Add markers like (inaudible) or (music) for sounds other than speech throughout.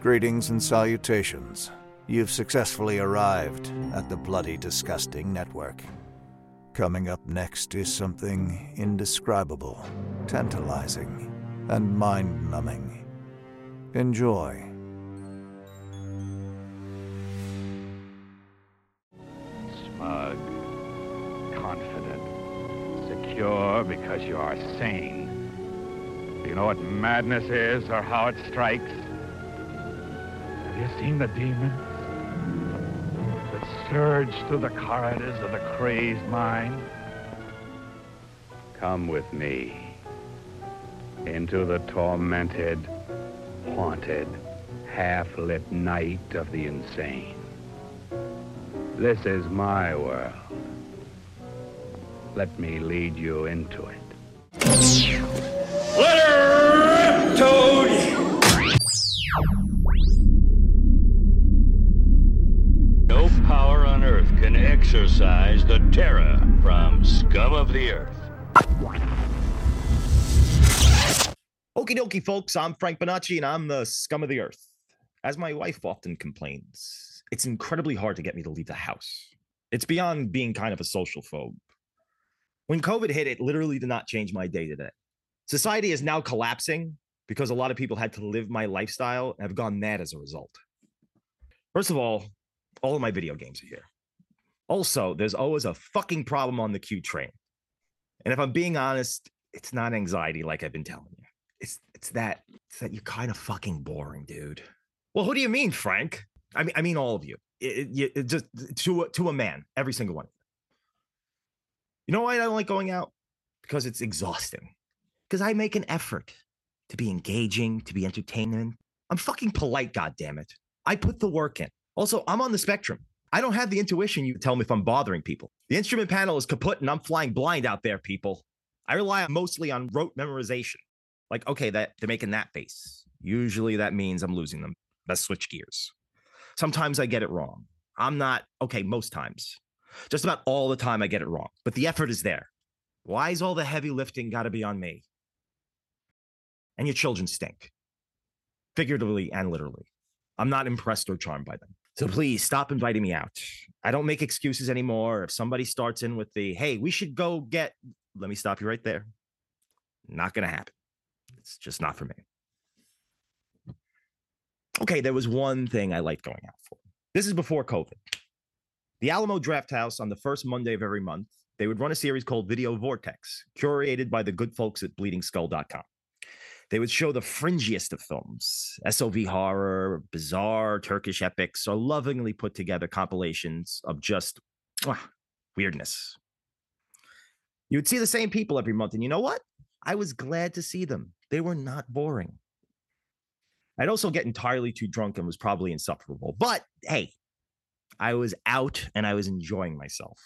Greetings and salutations. You've successfully arrived at the Bloody Disgusting Network. Coming up next is something indescribable, tantalizing, and mind numbing. Enjoy. Smug, confident, secure because you are sane. Do you know what madness is or how it strikes? Have you seen the demons that surge through the corridors of the crazed mind? Come with me into the tormented, haunted, half-lit night of the insane. This is my world. Let me lead you into it. Let her rip, Toad! The terror from scum of the earth. Okie dokie, folks. I'm Frank Bonacci, and I'm the scum of the earth. As my wife often complains, it's incredibly hard to get me to leave the house. It's beyond being kind of a social phobe. When COVID hit, it literally did not change my day to day. Society is now collapsing because a lot of people had to live my lifestyle and have gone mad as a result. First of all, all of my video games are here. Also, there's always a fucking problem on the Q train. And if I'm being honest, it's not anxiety like I've been telling you. It's it's that it's that you're kind of fucking boring, dude. Well, who do you mean, Frank? I mean, I mean all of you. It, it- it just to a, to a man, every single one. You know why I don't like going out? Because it's exhausting. Because I make an effort to be engaging, to be entertaining. I'm fucking polite, goddammit. I put the work in. Also, I'm on the spectrum. I don't have the intuition you tell me if I'm bothering people. The instrument panel is kaput and I'm flying blind out there, people. I rely mostly on rote memorization. Like, okay, that they're making that face. Usually that means I'm losing them. Let's switch gears. Sometimes I get it wrong. I'm not, okay, most times. Just about all the time I get it wrong, but the effort is there. Why is all the heavy lifting got to be on me? And your children stink, figuratively and literally. I'm not impressed or charmed by them. So please stop inviting me out. I don't make excuses anymore. If somebody starts in with the, hey, we should go get, let me stop you right there. Not going to happen. It's just not for me. Okay, there was one thing I liked going out for. This is before COVID. The Alamo Draft House on the first Monday of every month, they would run a series called Video Vortex, curated by the good folks at bleedingskull.com. They would show the fringiest of films, SOV horror, bizarre Turkish epics, or lovingly put together compilations of just mwah, weirdness. You would see the same people every month, and you know what? I was glad to see them. They were not boring. I'd also get entirely too drunk and was probably insufferable. But hey, I was out and I was enjoying myself.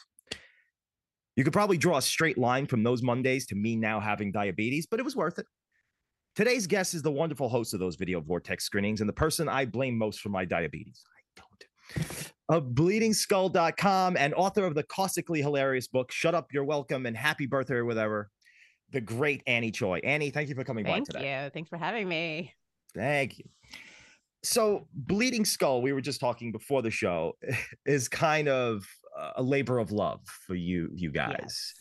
You could probably draw a straight line from those Mondays to me now having diabetes, but it was worth it. Today's guest is the wonderful host of those video vortex screenings and the person I blame most for my diabetes. I don't. Of bleedingskull.com and author of the caustically hilarious book, Shut Up, You're Welcome, and Happy Birthday or whatever, the great Annie Choi. Annie, thank you for coming Thank by today. Thank you. Thanks for having me. Thank you. So, Bleeding Skull, we were just talking before the show, (laughs) is kind of uh, a labor of love for you, you guys.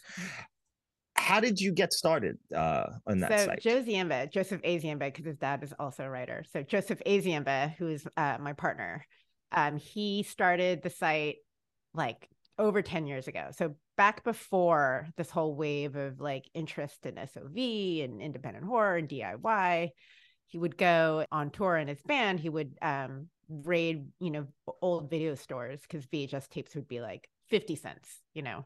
How did you get started uh, on that so site? Joe Ziemba, Joseph A. Ziemba, because his dad is also a writer. So Joseph A. Ziemba, who is uh, my partner, um, he started the site like over 10 years ago. So back before this whole wave of like interest in SOV and independent horror and DIY, he would go on tour in his band. He would um, raid, you know, old video stores because VHS tapes would be like 50 cents, you know.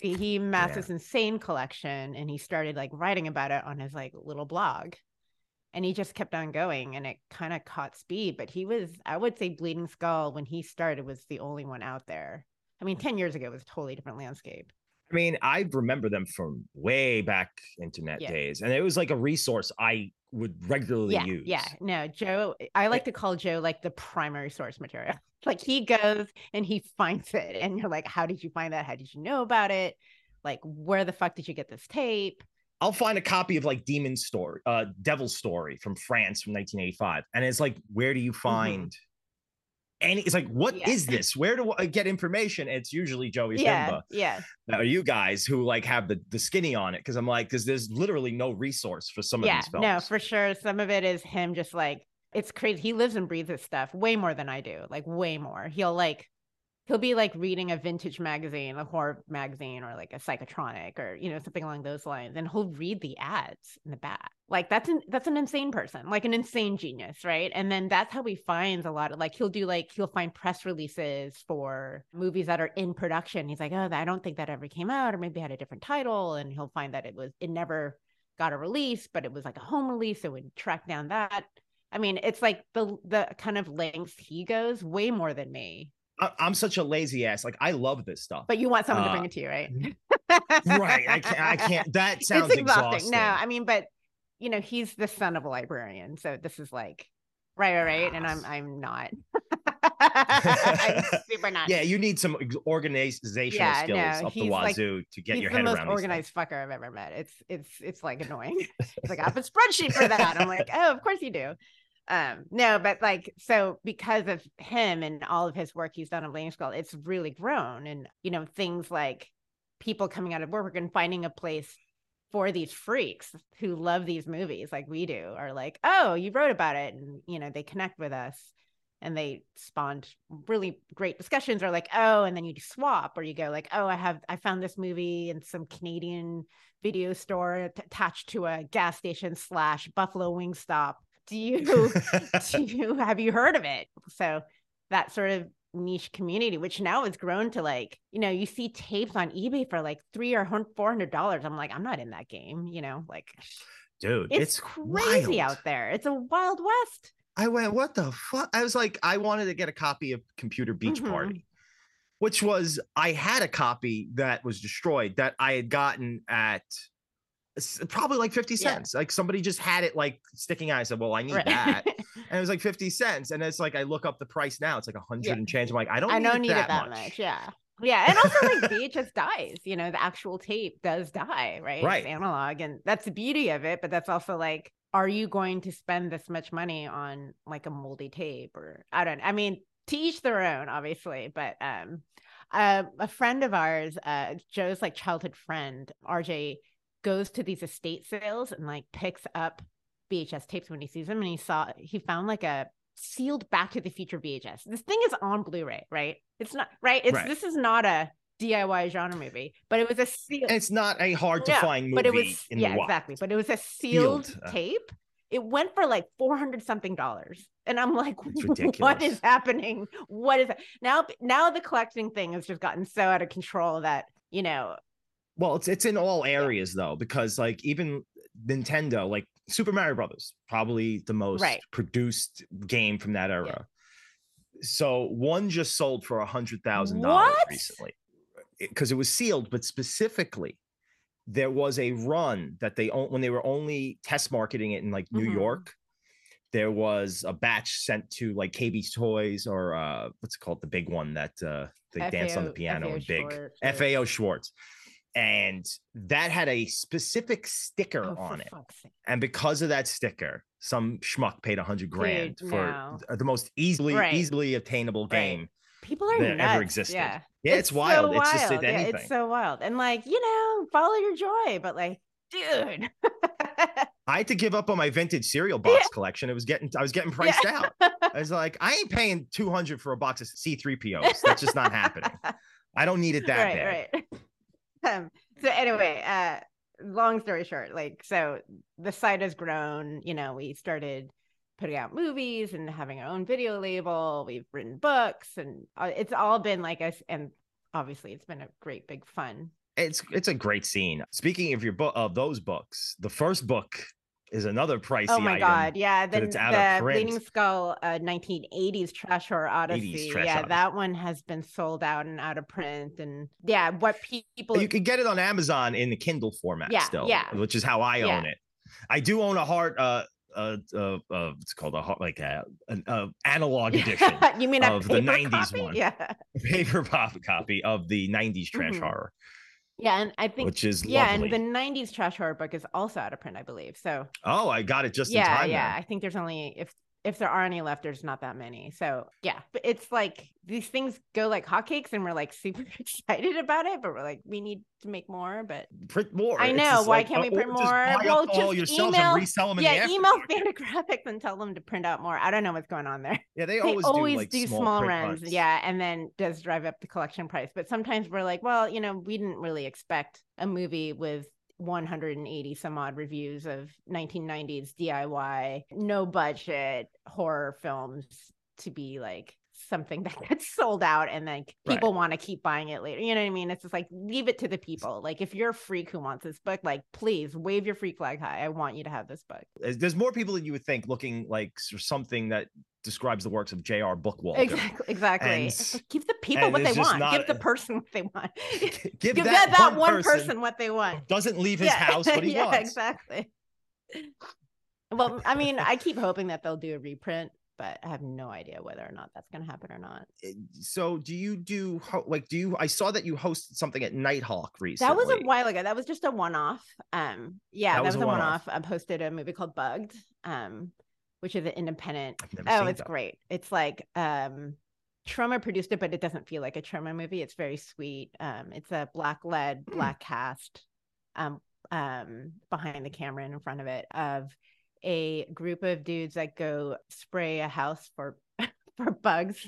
He amassed Yeah. this insane collection and he started like writing about it on his like little blog. And he just kept on going and it kind of caught speed. But he was, I would say, Bleeding Skull when he started was the only one out there. I mean, 10 years ago it was a totally different landscape. I mean, I remember them from way back internet Yeah. days, and it was like a resource I would regularly yeah, use. yeah. No, Joe, I like to call Joe like the primary source material. (laughs) Like he goes and he finds it, and you're like, how did you find that? How did you know about it? Like, where the fuck did you get this tape? I'll find a copy of like Demon Story, uh, Devil's Story from France from 1985, and it's like, where do you find? Any, it's like, what is Yeah. this? Where do I get information? It's usually Joey yeah, Ziemba. yeah. Now, you guys who like have the the skinny on it, because I'm like, because there's literally no resource for some of these films. no, for sure. Some of it is him just like it's crazy. He lives and breathes this stuff way more than I do, like way more. He'll like he'll be like reading a vintage magazine, a horror magazine, or like a psychotronic, or you know something along those lines, and he'll read the ads in the back. Like that's an that's an insane person, like an insane genius, right? And then that's how he finds a lot of like he'll do like he'll find press releases for movies that are in production. He's like, oh, I don't think that ever came out, or maybe had a different title, and he'll find that it was it never got a release, but it was like a home release, so we'd track down that. I mean, it's like the the kind of lengths he goes way more than me. I, I'm such a lazy ass. Like I love this stuff. But you want someone to Uh, bring it to you, right? right. I can't. I can't. (laughs) That sounds it's exhausting. exhausting. No, I mean, but you know, he's the son of a librarian, so this is like right, right, right. And I'm I'm not. (laughs) I'm (laughs) super not. yeah, you need some organizational Yeah, skills no, up the he's like- wazoo to get your head most around these things. organized fucker I've ever met. It's it's it's like annoying. It's like I have a spreadsheet for that. I'm like, oh, of course you do. Um, no, but like so because of him and all of his work he's done on Bleeding Skull, it's really grown. And you know, things like people coming out of work and finding a place for these freaks who love these movies like we do are like, oh, you wrote about it, and you know, they connect with us and they spawned really great discussions or like oh and then you swap or you go like oh i have i found this movie in some canadian video store t- attached to a gas station slash buffalo wing stop do you do you have you heard of it so that sort of niche community which now has grown to like you know you see tapes on ebay for like three or four hundred dollars i'm like i'm not in that game you know like Dude, it's, it's, crazy wild. out there it's a wild west I went, what the fuck? I was like, I wanted to get a copy of Computer Beach Mhm. Party, which was I had a copy that was destroyed that I had gotten at probably like 50 Yeah. cents. Like somebody just had it like sticking out. I said, Well, I need Right. that. (laughs) And it was like 50 cents. And it's like I look up the price now, it's like a hundred Yeah. and change. I'm like, I don't I need, don't need that it that much. much. Yeah. Yeah. And also like VHS (laughs) dies, you know, the actual tape does die, right? Right. It's analog. And that's the beauty of it. But that's also like, are you going to spend this much money on like a moldy tape or I don't I mean, to each their own, obviously. But um uh, a friend of ours, uh, Joe's like childhood friend, RJ, goes to these estate sales and like picks up VHS tapes when he sees them, and he saw he found like a sealed Back to the Future VHS. This thing is on Blu-ray, right? It's not right. It's Right. this is not a DIY genre movie, but it was a sealed. It's not a hard to No, find movie but it was yeah, exactly. But it was a sealed Sealed, uh, tape. It went for like four hundred something dollars, and I'm like, (laughs) what is happening? What is that? now? Now the collecting thing has just gotten so out of control that you know, Well, it's it's in all areas though, because like even Nintendo, like Super Mario Brothers, probably the most Right. produced game from that era. So one just sold for a hundred thousand dollars recently, because it was sealed. But specifically, there was a run that they when they were only test marketing it in like New Mhm. York. There was a batch sent to like KB Toys or uh, what's it called, the big one that uh, they danced on the piano FAO and big Schwarz FAO Schwarz, and that had a specific sticker oh, on it. And because of that sticker, some schmuck paid a hundred grand Dude, for no. Uh, the most easily Right. easily obtainable Right. game. People are that ever existed. Yeah. Yeah, it's, wild. So It's just wild. Yeah, anything. it's so wild. And like, you know, follow your joy, but like, dude. (laughs) I had to give up on my vintage cereal box collection. It was getting I was getting priced out. (laughs) I was like, I ain't paying 200 for a box of C3POs. That's just not happening. (laughs) I don't need it that bad. right, right. Um, so anyway, uh, long story short, like, so the site has grown. You know, we started putting out movies and having our own video label. We've written books, and uh, it's all been like us. And obviously, it's been a great big fun. It's it's a great scene. Speaking of your book of those books, the first book is another pricey oh my god, yeah, the, it's out the print. Bleeding Skull, uh, 1980s Trash Horror Odyssey. Trash yeah, Odyssey. that one has been sold out and out of print, and yeah, what people You can get it on Amazon in the Kindle format Yeah, still, yeah. which is how I Yeah. own it. I do own a hard uh uh uh, uh it's called a like a, an uh, analog (laughs) edition you mean of the 90s copy? one. Yeah. (laughs) paper pop copy of the 90s trash Mhm. horror Yeah, and I think which is yeah, lovely. and the '90s trash horror book is also out of print, I believe. So oh, I got it just in yeah, time. yeah. then. I think there's only if if there are any left, there's not that many. So yeah, but it's like these things go like hotcakes, and we're like (laughs) super excited about it, but we're like we need to make more. But Print more. I know, why like, can't we uh, print or just more? buy up Well, all just email- and resell them in yeah, the email aftermarket. Fantagraphics and tell them to print out more. I don't know what's going on there. Yeah, they, They always, always, do, like, do small, small, runs, runs. yeah, and then does drive up the collection price. But sometimes we're like, well, you know, we didn't really expect a movie with 180 some odd reviews of 1990s DIY, no budget horror films to be like something (laughs) that gets sold out and then people want to keep buying it later. You know what I mean? It's just like leave it to the people. Like if you're a freak who wants this book, like please wave your freak flag high. I want you to have this book. There's- more people than you would think looking like something that describes the works of J.R. Bookwalter. Exactly. Exactly. And like, give the people what they want. not- Give the person what they want. (laughs) (laughs) Give, Give that, that, that one, one person, what they want. doesn't leave his house what he yeah, wants. exactly. Well, I mean, I keep hoping that they'll do a reprint, but I have no idea whether or not that's going to happen or not. Eh, So, do you do like do you? I saw that you hosted something at Nighthawk recently. That was a while ago. That was just a one-off. Um, yeah, That that, was was, a one-off. one-off. I posted a movie called Bugged, um, which is an independent. I've never Oh, it's that. great. It's like um Troma produced it, but it doesn't feel like a Troma movie. It's very sweet. Um, it's a black led, Hmm. black cast, um, um, behind the camera and in front of it of a group of dudes that go spray a house for (laughs) for bugs,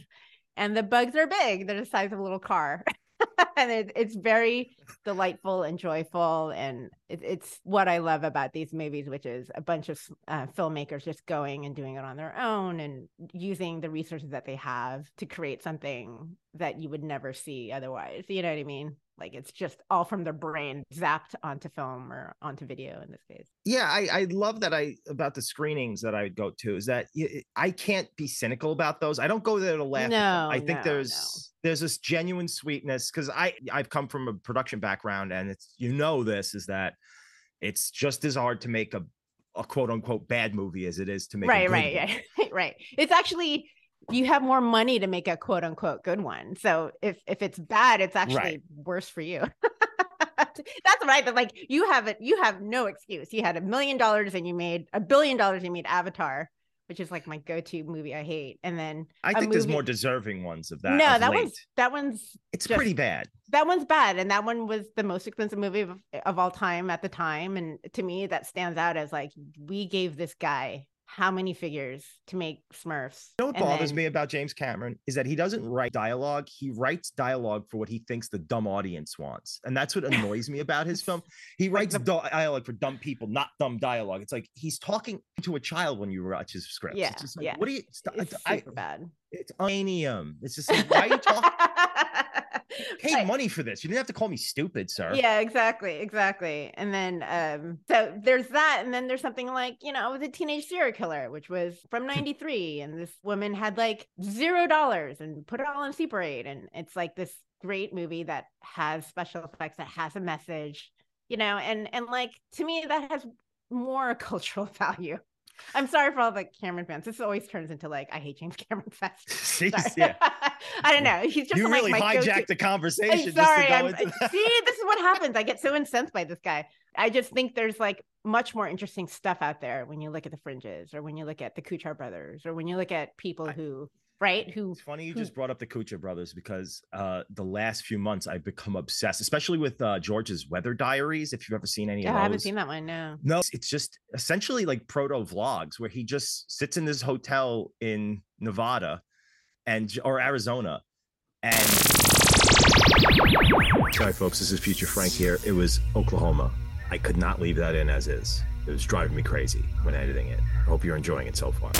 and the bugs are big. They're the size of a little car. (laughs) and it, it's very delightful and joyful and it, it's what i love about these movies which is a bunch of uh, filmmakers just going and doing it on their own and using the resources that they have to create something that you would never see otherwise you know what i mean like it's just all from their brain zapped onto film or onto video in this case yeah I, I love that i about the screenings that i would go to is that I can't be cynical about those i don't go there to laugh. No, i think no, there's no. there's this genuine sweetness because i i've come from a production background and it's you know this is that it's just as hard to make a a quote unquote bad movie as it is to make a right good right one. yeah (laughs) right it's actually you have more money to make a quote unquote good one. So if if it's bad it's actually Right. worse for you. (laughs) That's right but like you have it you have no excuse. You had a million dollars and you made a billion dollars and you made avatar which is like my go-to movie i hate. And then I think there's more deserving ones of that no of that late. one's that one's it's just- pretty bad. that one's bad and that one was the most expensive movie of, of all time at the time. And to me that stands out as like we gave this guy how many figures to make smurfs You know what bothers then- me about James Cameron is that he doesn't write dialogue. He writes dialogue for what he thinks the dumb audience wants. And that's what (laughs) annoys me about his film. He Like writes the- dialogue for dumb people, not dumb dialogue. It's like he's talking to a child when you watch his scripts. Yeah, It's just like, yeah. what do you, it's I, super bad it's anium. It's just like, why are you talking? (laughs) (laughs) Pay Right. money for this. You didn't have to call me stupid, sir. yeah exactly exactly and then um so there's that and then there's something like you know it was a teenage serial killer which was from 93 and this woman had like zero dollars and put it all on super 8 and it's like this great movie that has special effects that has a message you know and and like to me that has more (laughs) cultural value i'm sorry for all the cameron fans this always turns into like i hate james (laughs) cameron fest (laughs) See, (laughs) yeah. i don't know he's just You like really my go-to- hijacked the conversation. I'm just sorry. to go I'm, see, this is what happens. I get so incensed by this guy. I just think there's like much more interesting stuff out there when you look at the fringes or when you look at the Kuchar brothers or when you look at people I- who, right, who It's funny you who- just brought up the Kuchar brothers because uh, the last few months I've become obsessed, especially with uh, George's Weather Diaries. If you've ever seen any oh, of I haven't seen that one. No. no, it's- it's just essentially like proto vlogs where he just sits in this hotel in Nevada and or Arizona, and sorry, folks, this is Future Frank here. It was Oklahoma. I could not leave that in as is. It was driving me crazy when editing it. I hope you're enjoying it so far.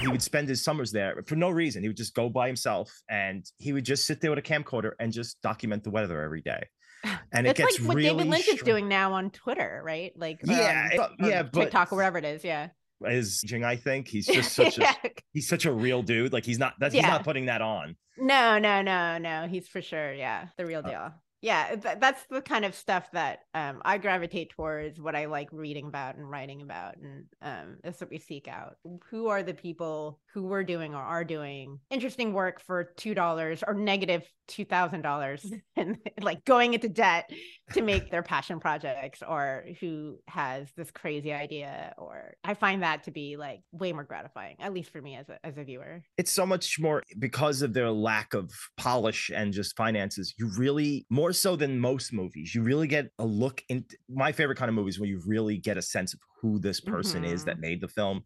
He would spend his summers there for no reason. He would just go by himself and he would just sit there with a camcorder and just document the weather every day. (sighs) And it It's gets like what really David Lynch is doing now on Twitter, right? Like, Yeah, um, it- yeah, but- TikTok or whatever it is. Yeah. is aging, I think he's (laughs) just such a he's such a real dude. Like he's not that's he's not putting that on. No, no, no, no. He's for sure. Yeah. The real Uh, deal. Yeah th- that's the kind of stuff that um, i gravitate towards what i like reading about and writing about and um, that's what we seek out. Who are the people who were doing or are doing interesting work for two dollars or negative two thousand dollars (laughs) (laughs) and like going into debt to make their passion projects or who has this crazy idea or i find that to be like way more gratifying at least for me as a, as a viewer. It's so much more because of their lack of polish and just finances you really more so than most movies you really get a look in my favorite kind of movies where you really get a sense of who this person is mm-hmm. that made the film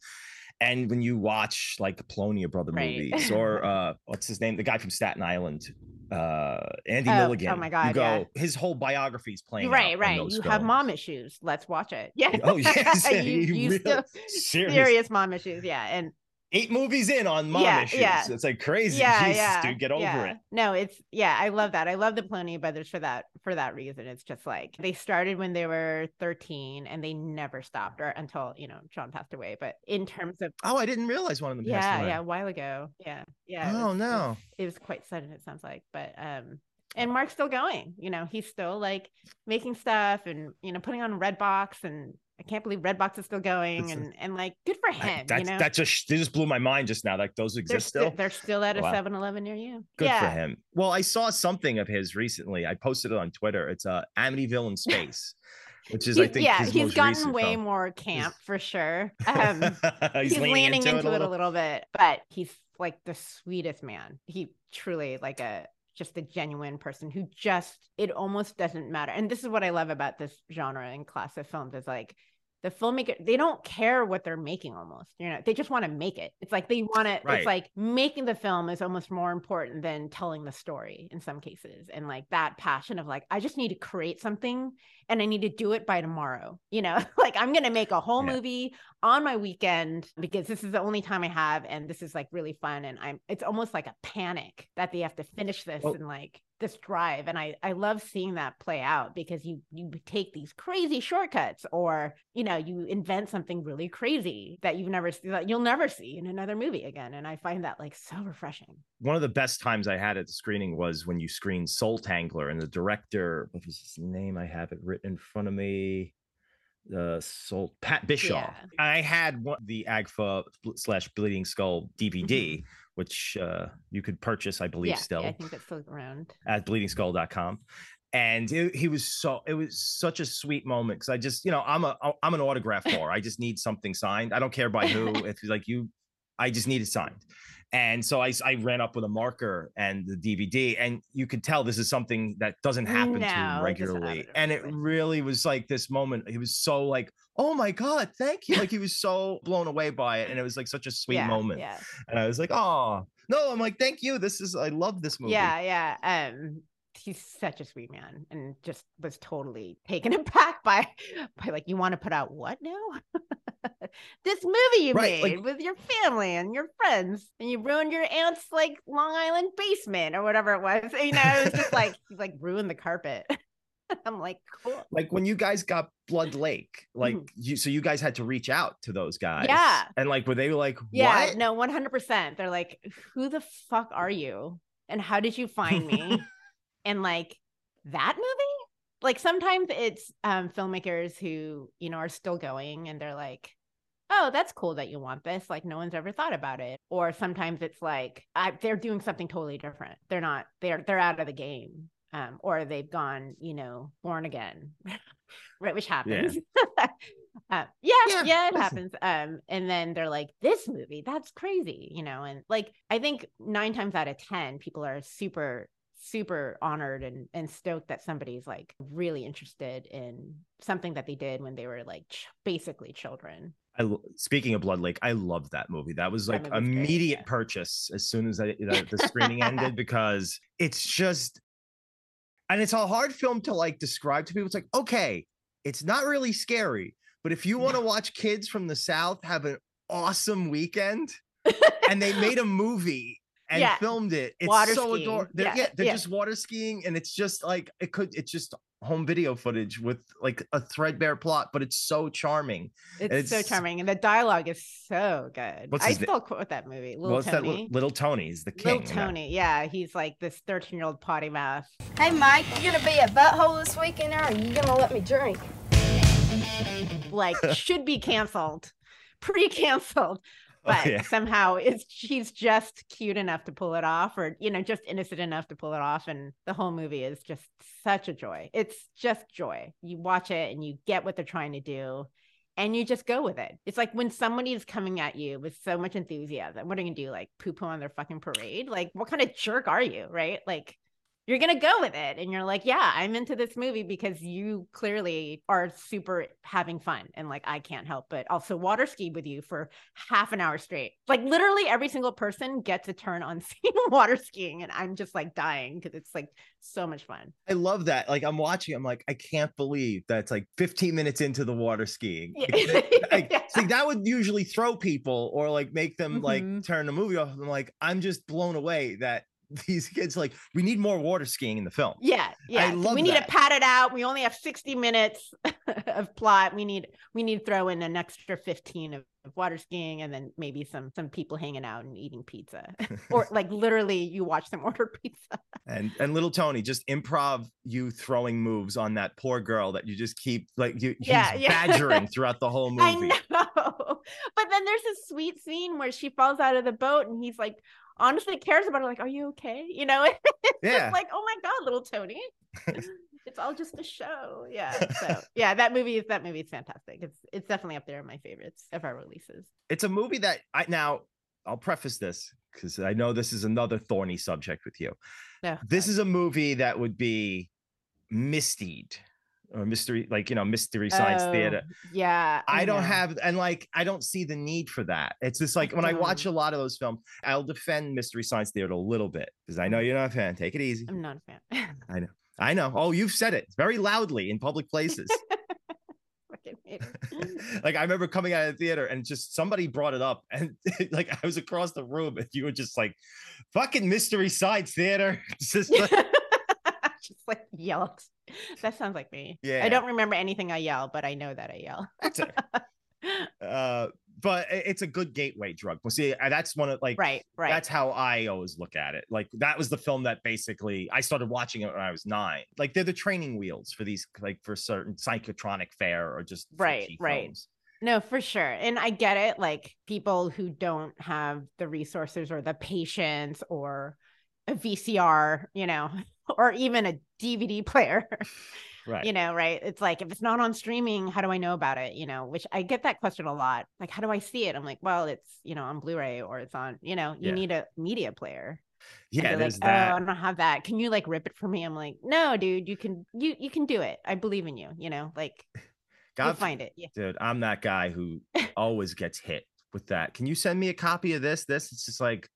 and when you watch like the Polonia brother Right. movies or (laughs) uh what's his name? The guy from Staten Island uh Andy Oh, oh Milligan. my you go yeah. his whole biography is playing right right. you have mom issues. Let's watch it. (laughs) Yeah. Oh yes. (laughs) You, you you still serious. serious mom issues. Yeah and eight movies in on mom Yeah, issues yeah. it's like crazy yeah Jesus, yeah dude get over yeah. it no it's yeah i love that i love the Polonia brothers for that for that reason it's just like they started when they were 13 and they never stopped or until you know john passed away but in terms of oh I didn't realize one of them passed yeah away. yeah a while ago yeah yeah it Oh, it no. was- it was quite sudden it sounds like but um and mark's still going you know he's still like making stuff and you know putting on redbox and i can't believe redbox is still going It's a- and and like good for I- him that, you know that just that just blew my mind just now. Like those they're exist still still. they're still at a Wow. 7-eleven near you Good yeah for him. Well, I saw something of his recently. I posted it on Twitter. It's uh, Amityville in space, (laughs) which is I think yeah, he's gotten way film. more camp for sure. (laughs) Um, he's, he's, leaning leaning into, it, a little. little bit, but he's like the sweetest man. He truly like a just a genuine person who just it almost doesn't matter. And this is what I love about this genre and class of films is like the filmmaker they don't care what they're making almost you know they just want to make it it's like they want to Right. it's like making the film is almost more important than telling the story in some cases and like that passion of like i just need to create something and i need to do it by tomorrow you know (laughs) like i'm gonna make a whole Yeah. movie on my weekend because this is the only time i have and this is like really fun and i'm it's almost like a panic that they have to finish this Well- and like this drive and i i love seeing that play out because you you take these crazy shortcuts or you know you invent something really crazy that you've never that you'll never see in another movie again and i find that like so refreshing One of the best times I had at the screening was when you screened Soul Tangler, and the director, what was his name? I have it written in front of me. The Soul Pat Bishow. Yeah. I had one the Agfa slash Bleeding Skull DVD, which uh, you could purchase, I believe, yeah, still yeah i think that's still around. at bleedingskull.com and it, he was so it was such a sweet moment because i just you know i'm a i'm an autograph (laughs) whore. I just need something signed. I don't care by who. If (laughs) it's like you i just need it signed. And so I, I ran up with a marker and the dvd and you could tell this is something that doesn't happen to No, him it regularly. happen and it really was like this moment he was so like oh my god thank you like he was so blown away by it and it was like such a sweet yeah, moment. yeah. And i was like oh no i'm like thank you this is i love this movie. Yeah, yeah. Um, he's such a sweet man, and just was totally taken (laughs) aback by, by like, you want to put out what now? (laughs) this movie you Right, made like- with your family and your friends, and you ruined your aunt's like Long Island basement or whatever it was. You know, it was just like he's like ruined the carpet. (laughs) I'm like, cool. like when you guys got Blood Lake, like Mhm. you, so you guys had to reach out to those guys. Yeah. And like, were they like, Yeah, what? no, 100%. They're like, who the fuck are you? And how did you find me? And like that movie? Like sometimes it's um filmmakers who, you know, are still going and they're like, oh, that's cool that you want this. Like no one's ever thought about it. Or sometimes it's like I, they're doing something totally different. They're not, they're, they're out of the game. Um, or they've gone, you know, born again, (laughs) right? Which happens. (laughs) uh, yeah, Yeah, yeah, it listen. happens. Um, and then they're like, "This movie, that's crazy," you know. And like, I think nine times out of ten, people are super, super honored and and stoked that somebody's like really interested in something that they did when they were like ch- basically children. I, speaking of Blood Lake, I loved that movie. That was That like great, immediate yeah. purchase as soon as I, the, the screening (laughs) ended because it's just, and it's a hard film to like describe to people. It's like, okay, it's not really scary, but if you want to watch kids from the South have an awesome weekend (laughs) and they made a movie and Yeah. filmed it, it's Water so skiing. adorable. They're, Yeah, yeah, they're yeah. just water skiing and it's just like, it could, it's just home video footage with like a threadbare plot, but it's so charming. It's, so charming, and the dialogue is so good. What's I his na- still quote that movie, Little What's? Tony. Li- Little Tony's the king. Little in that. Tony, yeah, he's like this thirteen-year-old potty mouth. Hey, Mike, you gonna be a butthole this weekend, or are you gonna let me drink? like should be canceled, pre-canceled. (laughs) Oh, But yeah. somehow it's she's just cute enough to pull it off, or you know, just innocent enough to pull it off, and the whole movie is just such a joy. It's just joy. You watch it and you get what they're trying to do, and you just go with it. It's like when somebody is coming at you with so much enthusiasm, what are you gonna do? Like poo poo on their fucking parade? Like what kind of jerk are you, right? Like you're gonna go with it and you're like yeah i'm into this movie because you clearly are super having fun and like i can't help but also water ski with you for half an hour straight like literally every single person gets a turn on (laughs) seeing water skiing and i'm just like dying because it's like so much fun I love that. Like I'm watching, I'm like, I can't believe that's like 15 minutes into the water skiing. Yeah. Like, (laughs) Yeah. see, that would usually throw people or like make them Mhm. like turn the movie off. I'm like, I'm just blown away that (laughs) these kids like we need more water skiing in the film. yeah yeah we need that. to pad it out we only have 60 minutes (laughs) of plot we need we need to throw in an extra 15 of, of water skiing and then maybe some some people hanging out and eating pizza (laughs) or like literally you watch them order pizza And and little Tony just improv you throwing moves on that poor girl that you just keep like you he's Yeah, yeah. badgering throughout the whole movie. I know. (laughs) But then there's this sweet scene where she falls out of the boat and he's like honestly cares about her, like, Are you okay? You know, (laughs) it's Yeah. like, oh my God, little Tony. (laughs) it's all just a show. Yeah. So yeah, that movie is that movie is fantastic. It's it's definitely up there in my favorites of our releases. it's a movie that I now I'll preface this because I know this is another thorny subject with you. No. This is a movie that would be misdeed or mystery, like you know, mystery science Oh, theater. Yeah. I don't know. have, and like, I don't see the need for that. It's just like when I watch a lot of those films, I'll defend Mystery Science Theater a little bit because I know mm. you're not a fan. Take it easy. I'm not a fan. (laughs) I know. I know oh, you've said it very loudly in public places. (laughs) Fucking hate it. (laughs) like I remember coming out of the theater and just somebody brought it up, and like I was across the room, and you were just like, "Fucking Mystery Science Theater." Just like, (laughs) just like yelled. (laughs) That sounds like me. Yeah. I don't remember anything I yell, but I know that I yell. that's it. (laughs) Uh, but it's a good gateway drug. Well, see, that's one of like right, right. That's how I always look at it. Like that was the film that basically I started watching it when I was nine. Like they're the training wheels for these, like for certain psychotronic fare or just Right, right. films. No, for sure. And I get it. Like people who don't have the resources or the patience or a VCR, you know, (laughs) or even a DVD player, (laughs) Right. you know, right? It's like, if it's not on streaming, how do I know about it? You know, which I get that question a lot. Like, how do I see it? I'm like, well, it's, you know, on Blu ray or it's on, you know, you Yeah. need a media player. Yeah, there's like, that. oh, I don't have that. Can you like rip it for me? I'm like, no, dude, you can, you, you can do it. I believe in you, you know, like (laughs) God find it. Yeah. dude i'm that guy who always gets hit with that can you send me a copy of this this it's just like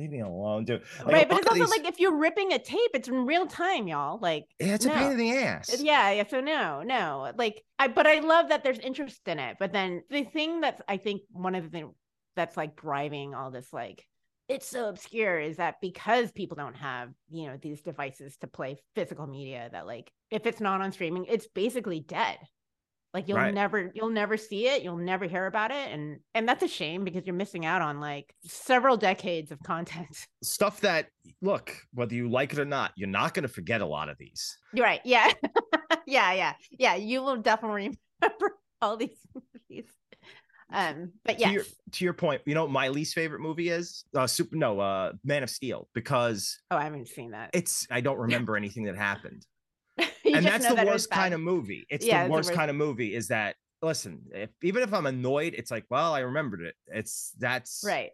leave me alone dude Like, right, oh, but it's also these- like if you're ripping a tape, it's in real time, y'all. Like, yeah, it's a pain in the ass yeah, yeah. So no, no. Like, I but I love that there's interest in it. But then the thing that's I think one of the things that's like driving all this like it's so obscure is that because people don't have you know these devices to play physical media that like if it's not on streaming it's basically dead like you'll Right. never you'll never see it you'll never hear about it and and that's a shame because you're missing out on like several decades of content (laughs) stuff that look whether you like it or not you're not going to forget a lot of these You're right. Yeah. (laughs) yeah. Yeah. Yeah. You will definitely remember (laughs) all these movies. Um, but yeah. to your to your point you know what my least favorite movie is uh super no uh man of steel because Oh, I haven't seen that. it's i don't remember anything that happened and that's the that worst kind of movie it's Yeah, the worst worst- kind of movie is that listen if even if i'm annoyed it's like well i remembered it it's that's right.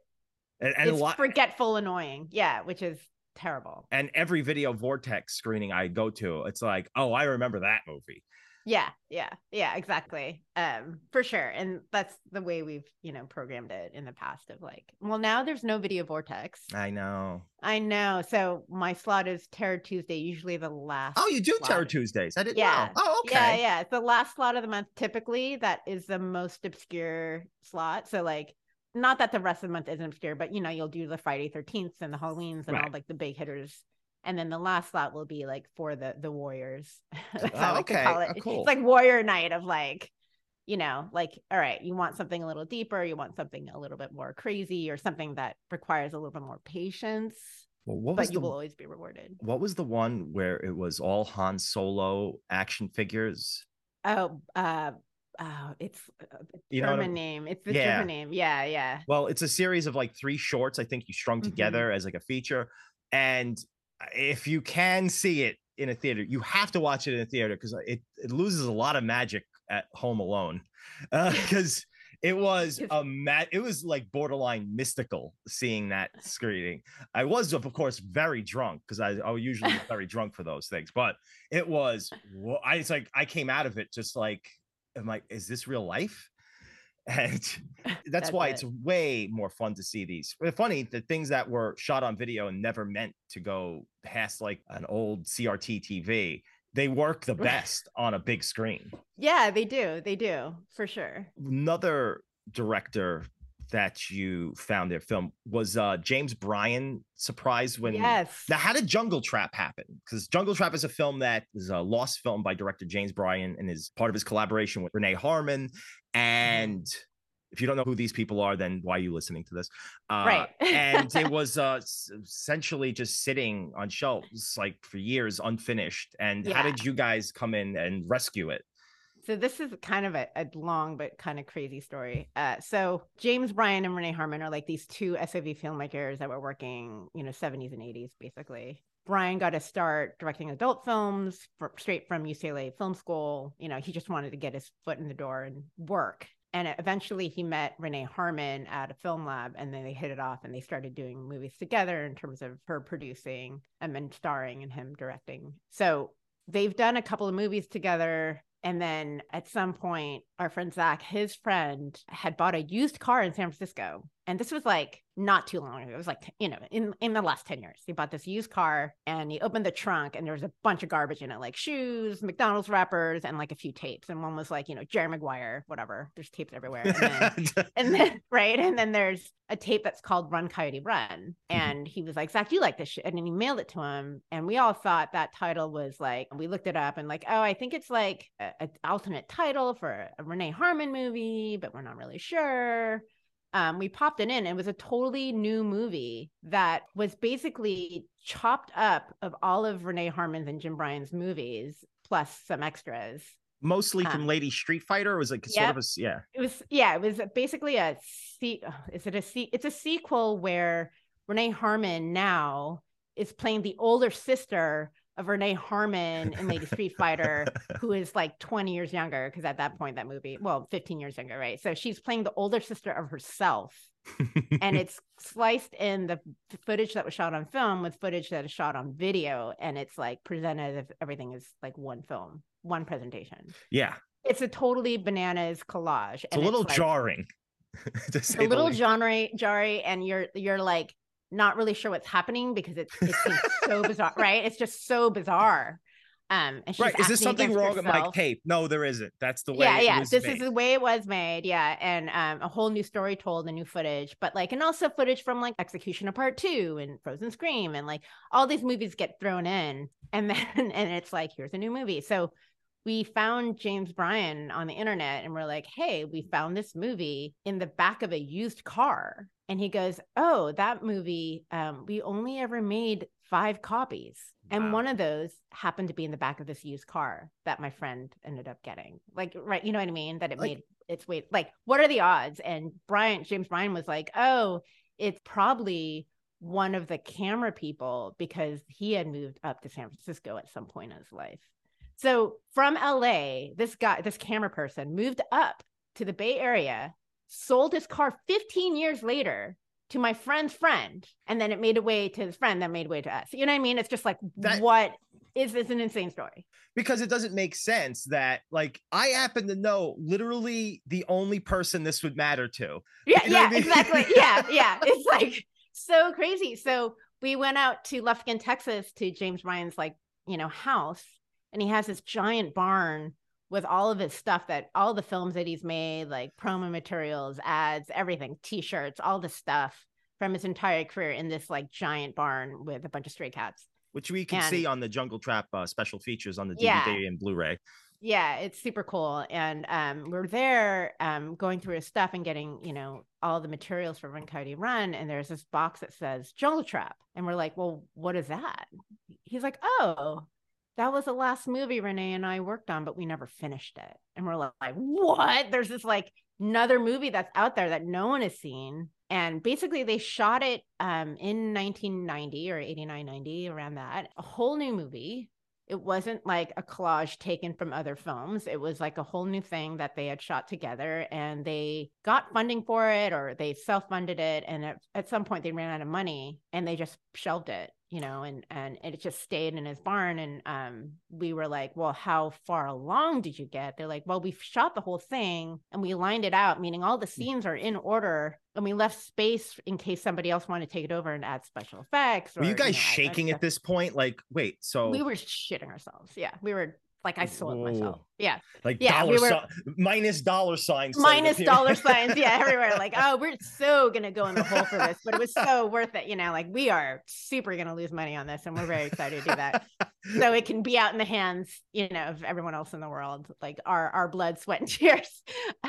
and, and a it's lot forgetful, annoying. Yeah, which is terrible. and every video vortex screening i go to it's like oh i remember that movie Yeah, yeah, yeah, exactly. Um, for sure. And that's the way we've, you know, programmed it in the past of like, well, now there's no video vortex. i know I know. So my slot is Terror Tuesday, usually the last. oh you do terror tuesdays i didn't Yeah. know oh okay Yeah, yeah. It's the last slot of the month. Typically, that is the most obscure slot. So, like, not that the rest of the month isn't obscure, but you know, you'll do the Friday 13th and the Halloweens and all like the big hitters. And then the last slot will be like for the the warriors. (laughs) That's Oh, how I like okay. call it. Oh, cool. It's like warrior night of like, you know, like all right, you want something a little deeper, you want something a little bit more crazy, or something that requires a little bit more patience, Well, but you the, will always be rewarded. what was the one where it was all Han Solo action figures? Oh, uh, oh, it's a You know German I'm- name. It's the Yeah. German name. Yeah, yeah. Well, it's a series of like three shorts. I think you strung Mhm. together as like a feature. And uh, if you can see it in a theater, you have to watch it in a theater because it, it loses a lot of magic at home alone. Uh, because it was a ma- it was like borderline mystical seeing that (sighs) screening. I was, of course, very drunk because I, I usually get (laughs) very drunk for those things, but it was I it's like I came out of it just like, I'm like, is this real life? And (laughs) that's, That's why it. it's way more fun to see these. Funny, the things that were shot on video and never meant to go past like an old CRT TV, they work the (laughs) best on a big screen. Yeah, they do. They do for sure. Another director that you found their film was uh James Bryan surprised when yes. now, how did Jungle Trap happen? Because Jungle Trap is a film that is a lost film by director James Bryan and is part of his collaboration with Renee Harmon. And if you don't know who these people are, then why are you listening to this? Uh, Right. and it (laughs) was uh, essentially just sitting on shelves like for years, unfinished. And how did you guys come in and rescue it? So this is kind of a, a long but kind of crazy story. Uh, so James Bryan and Renee Harmon are like these two SOV filmmakers that were working, you know, 70s and 80s basically. Bryan got to start directing adult films fr- straight from UCLA Film School. You know, he just wanted to get his foot in the door and work. And eventually he met Renee Harmon at a film lab and then they hit it off and they started doing movies together in terms of her producing and then starring and him directing. So they've done a couple of movies together. And then at some point, our friend Zach, his friend, had bought a used car in San Francisco. And this was like not too long ago. It was like, you know, in, in the last 10 years. He bought this used car and he opened the trunk and there was a bunch of garbage in it, like shoes, McDonald's wrappers, and like a few tapes. And one was like, you know, Jerry Maguire, whatever. There's tapes everywhere. And then (laughs) and then right and then there's a tape that's called run coyote run mm-hmm. and he was like zach you like this shit and then he mailed it to him and we all thought that title was like we looked it up and like oh i think it's like a, a alternate title for a renee harmon movie but we're not really sure um, we popped it in. It was a totally new movie that was basically chopped up of all of Renee Harmon's and Jim Bryan's movies, plus some extras. Mostly from Um, Lady Street Fighter. It was like sort of a yeah. It was yeah, it was basically a se- uh, is it a se- it's a sequel where Renee Harmon now is playing the older sister of Renee Harmon in Lady Street Fighter, (laughs) who is like 20 years younger, because at that point that movie, well, 15 years younger, right? So she's playing the older sister of herself. and (laughs) it's sliced in the footage that was shot on film with footage that is shot on video, and it's like presented as if everything is like one film, one presentation yeah. it's a totally bananas collage. It's a little jarring. (laughs) to It's a little genre jarry, and you're you're like not really sure what's happening because it's it seems so (laughs) bizarre, right? It's just so bizarre. Um, and she's Right. Is this something wrong with my herself. tape? No, there isn't. That's the way yeah, it yeah. was This made. is the way it was made. Yeah, and um, a whole new story told, and new footage, but like, and also footage from like Executioner Part Two and Frozen Scream, and like all these movies get thrown in, and then (laughs) and it's like here's a new movie. So we found James Bryan on the internet, and we're like, hey, we found this movie in the back of a used car, and he goes, oh, that movie, um, we only ever made five copies. And one of those happened to be in the back of this used car that my friend ended up getting. Like, right, you know what I mean? That it Like- made its way. Like, what are the odds? And Bryan, James Bryan was like, oh, it's probably one of the camera people because he had moved up to San Francisco at some point in his life. So from LA, this guy, this camera person moved up to the Bay Area, sold his car 15 years later to my friend's friend, and then it made a way to his friend that made way to us. You know what I mean? It's just like That- what is this an insane story? because it doesn't make sense that like I happen to know literally the only person this would matter to. Yeah, You know yeah, I mean? exactly. (laughs) Yeah, yeah. It's like so crazy. So we went out to Lufkin, Texas to James Bryan's like, you know, house, and he has this giant barn with all of his stuff that all the films that he's made, like promo materials, ads, everything, t-shirts, all the stuff from his entire career in this like giant barn with a bunch of stray cats. which we can And- see on the Jungle Trap uh, special features on the DVD Yeah. and Blu-ray. Yeah, it's super cool. And um, we're there um, going through his stuff and getting, you know, all the materials for Run Coyote Run. And there's this box that says Jungle Trap. And we're like, well, what is that? He's like, oh, that was the last movie Renee and I worked on, but we never finished it. And we're like, what? There's this like another movie that's out there that no one has seen. And basically, they shot it um, in 1990 or 89, 90, around that, a whole new movie it wasn't like a collage taken from other films. It was like a whole new thing that they had shot together and they got funding for it or they self funded it. And at, at some point they ran out of money and they just shelved it, you know, and, and it just stayed in his barn. And um, we were like, well, how far along did you get? They're like, well, we shot the whole thing and we lined it out, meaning all the scenes are in order and we left space in case somebody else wanted to take it over and add special effects. Were you or, guys know, shaking at this point? Like, wait, so we were shitting ourselves. Yeah, we were like, I sold myself. Yeah, like yeah, dollar we were- si- minus dollar signs. minus dollar signs. Yeah, (laughs) everywhere. Like, oh, we're so gonna go in the hole for this, but it was so worth it. You know, like we are super gonna lose money on this, and we're very excited to do that. (laughs) so it can be out in the hands, you know, of everyone else in the world, like our our blood, sweat, and (laughs) tears.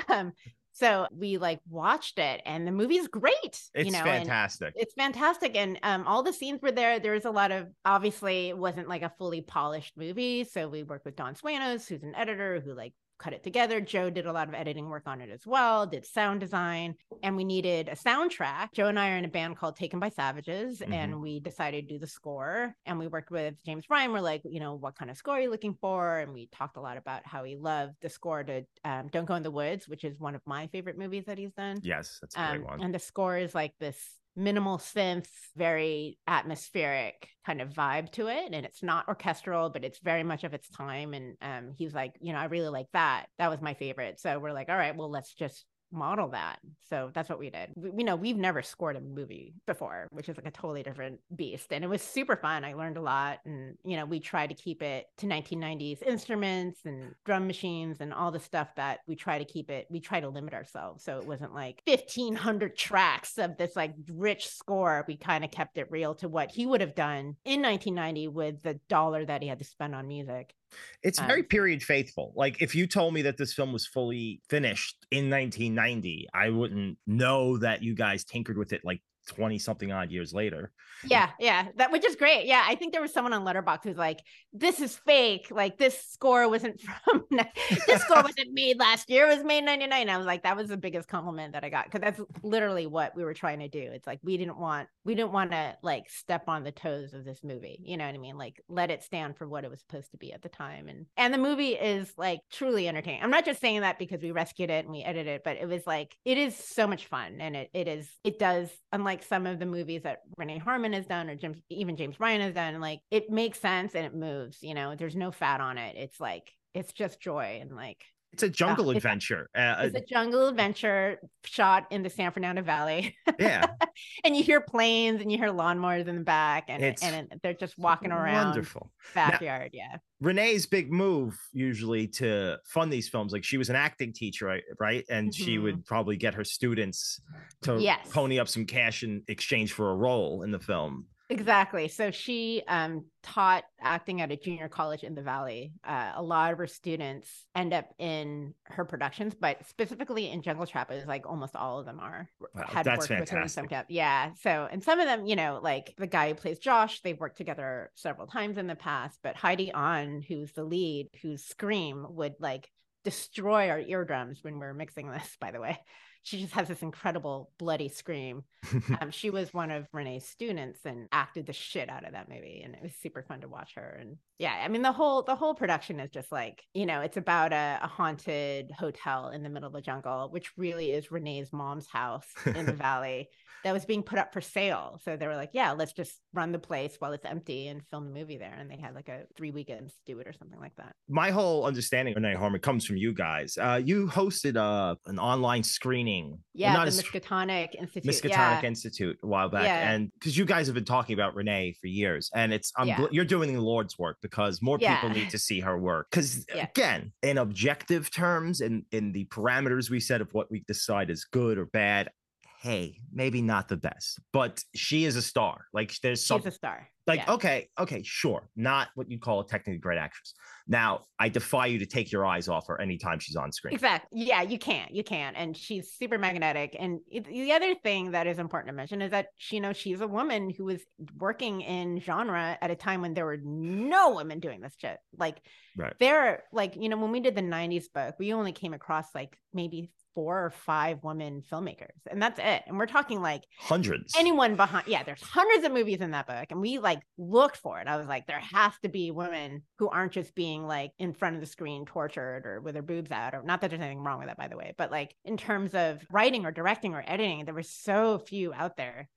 Um, so we like watched it, and the movie's great. It's you know, fantastic. it's fantastic and um all the scenes were there there was a lot of obviously it wasn't like a fully polished movie so we worked with don swanos who's an editor who like cut it together. Joe did a lot of editing work on it as well did sound design and we needed a soundtrack. Joe and i are in a band called taken by savages and we decided to do the score and we worked with james bryan. We're like you know what kind of score are you looking for? And we talked a lot about how he loved the score to um, don't go in the woods which is one of my favorite movies that he's done. Yes, that's a great um, one. and the score is like this minimal synth, very atmospheric kind of vibe to it. And it's not orchestral, but it's very much of its time. And um, he's like, you know, I really like that. That was my favorite. So we're like, all right, well, let's just model that. So that's what we did. We, we know we've never scored a movie before, which is like a totally different beast. And it was super fun. I learned a lot. And, you know, we tried to keep it to 1990s instruments and drum machines and all the stuff that we try to keep it, we try to limit ourselves. So it wasn't like 1500 tracks of this like rich score. We kind of kept it real to what he would have done in 1990 with the dollar that he had to spend on music. It's very um, period faithful. Like if you told me that this film was fully finished in 1990, I wouldn't know that you guys tinkered with it like 20 something odd years later. Yeah, yeah, that which is great. Yeah, I think there was someone on Letterboxd who's like, "This is fake. Like this score wasn't (laughs) from this score wasn't made last year. It was made '99." I was like, that was the biggest compliment that I got because that's literally what we were trying to do. It's like we didn't want we didn't want to like step on the toes of this movie. You know what I mean? Like let it stand for what it was supposed to be at the time. And and the movie is like truly entertaining. I'm not just saying that because we rescued it and we edited it, but it was like it is so much fun and it it is it does unlike some of the movies that Renee Harmon has done or James even James Bryan has done, like it makes sense and it moves, you know, there's no fat on it. It's like it's just joy and like It's a jungle it's a- adventure. Uh, it's a jungle adventure shot in the San Fernando Valley. yeah, (laughs) and you hear planes and you hear lawnmowers in the back and It's and they're just walking around wonderful. backyard. yeah. Renee's big move usually to fund these films, like she was an acting teacher, right? right? And she Mhm. would probably get her students to Yes. pony up some cash in exchange for a role in the film. Exactly. So she um, taught acting at a junior college in the Valley. Uh, a lot of her students end up in her productions, but specifically in Jungle Trap, is like almost all of them are Wow, had that's worked with her in some fantastic. Yeah. So and some of them, you know, like the guy who plays Josh, they've worked together several times in the past. But Heidi On, who's the lead, whose scream would like destroy our eardrums when we're mixing this. By the way, she just has this incredible bloody scream (laughs) um, she was one of Renee's students and acted the shit out of that movie, and it was super fun to watch her. And yeah, I mean the whole the whole production is just like you know it's about a, a haunted hotel in the middle of the jungle, which really is Renee's mom's house in the (laughs) valley that was being put up for sale. So they were like, yeah, let's just run the place while it's empty and film the movie there. And they had like a three weekends to do it or something like that. My whole understanding of Renee Harmon comes from you guys. Uh, you hosted uh, an online screening. well, Yeah, not the a sc- Miskatonic Institute. Miskatonic yeah. Institute a while back, Yeah. and because you guys have been talking about Renee for years, and it's I'm Yeah. you're doing the Lord's work because more people need to see her work. Because Yeah. again, in objective terms, in in the parameters we set of what we decide is good or bad, okay, maybe not the best, but she is a star. Like there's She's something a star. like Yeah. okay, okay, sure, not what you call a technically great actress. Now, I defy you to take your eyes off her anytime she's on screen. Exactly. Yeah, you can't. You can't. And she's super magnetic. And it- the other thing that is important to mention is that she you know she's a woman who was working in genre at a time when there were no women doing this shit. Like Right. there, like you know, when we did the '90s book, we only came across like maybe four or five women filmmakers, and that's it. And we're talking like Hundreds. anyone behind yeah there's hundreds of movies in that book and we like looked for it i was like there has to be women who aren't just being like in front of the screen tortured or with their boobs out or not that there's anything wrong with that by the way but like in terms of writing or directing or editing there were so few out there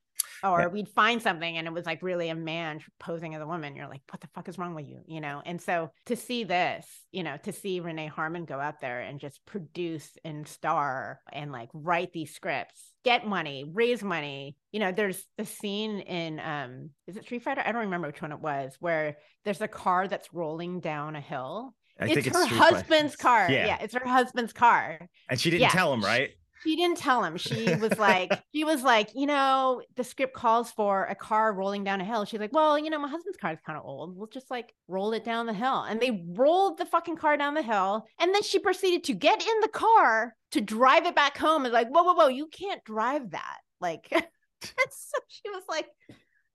or Yeah. we'd find something and it was like really a man posing as a woman you're like what the fuck is wrong with you you know and so to see this you know to see renee harmon go out there and just produce and star and like write these scripts get money raise money you know there's a scene in um is it street fighter i don't remember which one it was where there's a car that's rolling down a hill I it's it's her Fighter. husband's car Yeah. yeah it's her husband's car And she didn't Yeah. tell him, right? She didn't tell him. She was like, (laughs) she was like, you know, the script calls for a car rolling down a hill. She's like, well, you know, my husband's car is kind of old. We'll just like roll it down the hill. And they rolled the fucking car down the hill. And then she proceeded to get in the car to drive it back home. And like, whoa, whoa, whoa, you can't drive that. Like, (laughs) so she was like,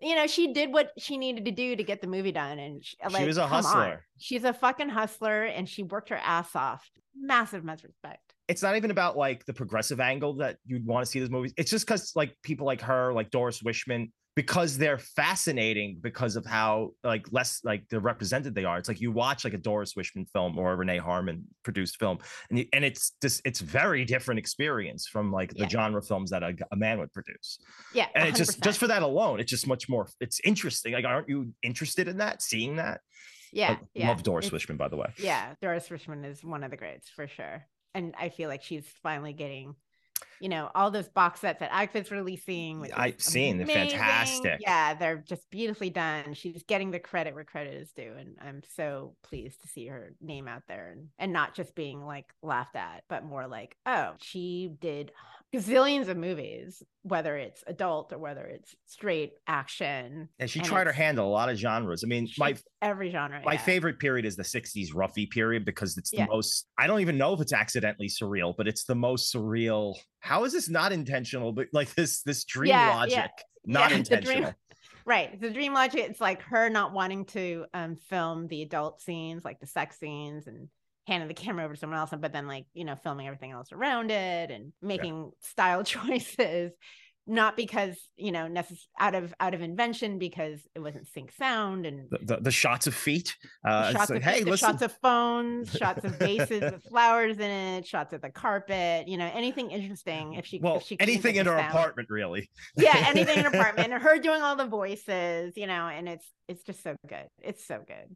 you know, she did what she needed to do to get the movie done. And she, like, was a come on. hustler. She's a fucking hustler and she worked her ass off. Massive, massive respect. It's not even about like the progressive angle that you'd want to see these movies. It's just because like people like her, like Doris Wishman, because they're fascinating because of how like less like they're represented they are. It's like you watch like a Doris Wishman film or a Renee Harmon produced film, and you, and it's just it's very different experience from like the Yeah. genre films that a, a man would produce. Yeah. And it's just just for that alone, it's just much more. It's interesting. Like, aren't you interested in that? Seeing that? yeah, I yeah. love Doris It's- Wishman, by the way. Yeah, Doris Wishman is one of the greats for sure. And I feel like she's finally getting, you know, all those box sets that Agfa's releasing. I've seen, they're fantastic. Yeah, they're just beautifully done. She's getting the credit where credit is due. And I'm so pleased to see her name out there and, and not just being like laughed at, but more like, oh, she did gazillions of movies, whether it's adult or whether it's straight action. And she And tried her hand at a lot of genres. I mean, my every genre. my yeah. favorite period is the 60s roughie period because it's the Yeah. most i don't even know if it's accidentally surreal but it's the most surreal how is this not intentional but like this this dream Yeah, logic not Yeah, the dream- intentional Right. The dream logic, it's like her not wanting to um film the adult scenes, like the sex scenes and handing the camera over to someone else, but then like, you know, filming everything else around it and making style (laughs) choices, not because, you know, necess- out of out of invention because it wasn't sync sound and the, the, the shots of feet uh shots like, of hey the shots of phones, shots of vases (laughs) with flowers in it, shots of the carpet, you know, anything interesting if she well if she anything in her sound. apartment really. Yeah anything in her (laughs) apartment and her doing all the voices you know and it's it's just so good. It's so good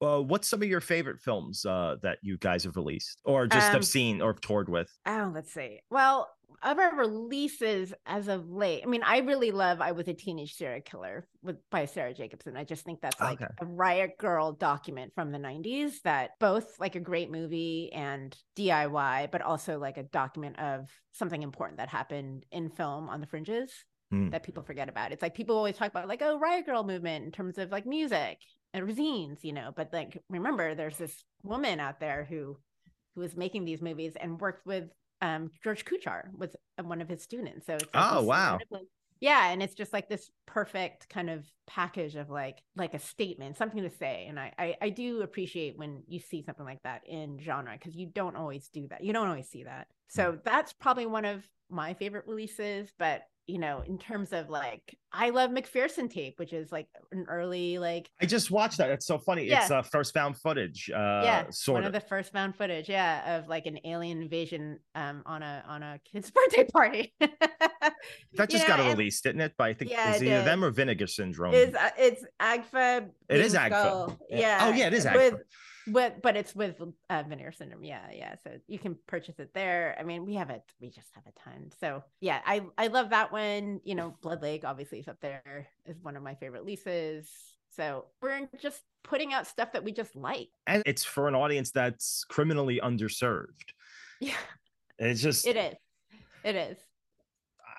uh, what's some of your favorite films uh that you guys have released or just Um, have seen or toured with oh let's see well of our releases as of late i mean i really love i was a teenage serial killer with by sarah jacobson i just think that's like Okay. a riot girl document from the 90s that both like a great movie and diy but also like a document of something important that happened in film on the fringes Hmm. that people forget about. It's like people always talk about like, oh, riot girl movement in terms of like music zines, you know. But like, remember, there's this woman out there who who was making these movies and worked with um George Kuchar was uh, one of his students. So it's like Oh, wow. incredibly- Yeah, and it's just like this perfect kind of package of like like a statement, something to say. And I I, I do appreciate when you see something like that in genre because you don't always do that. You don't always see that. So that's probably one of my favorite releases. But you know, in terms of like, I love McPherson tape, which is like an early like i just watched that it's so funny Yeah. it's uh first found footage uh yeah sort one of of the first found footage yeah of like an alien invasion um on a on a kid's (laughs) birthday party that just know, got released didn't it But i think Yeah, it's it either did. them or vinegar syndrome is uh, it's agfa It is Agfa. Yeah. Oh, yeah, it is Agfa. with but but it's with uh vinegar syndrome. Yeah yeah. So you can purchase it there. I mean we have it we just have a ton. So yeah i i love that one. You know blood lake obviously is up there is one of my favorite leases. So we're just putting out stuff that we just like. And it's for an audience that's criminally underserved. Yeah. It's just it is. It is.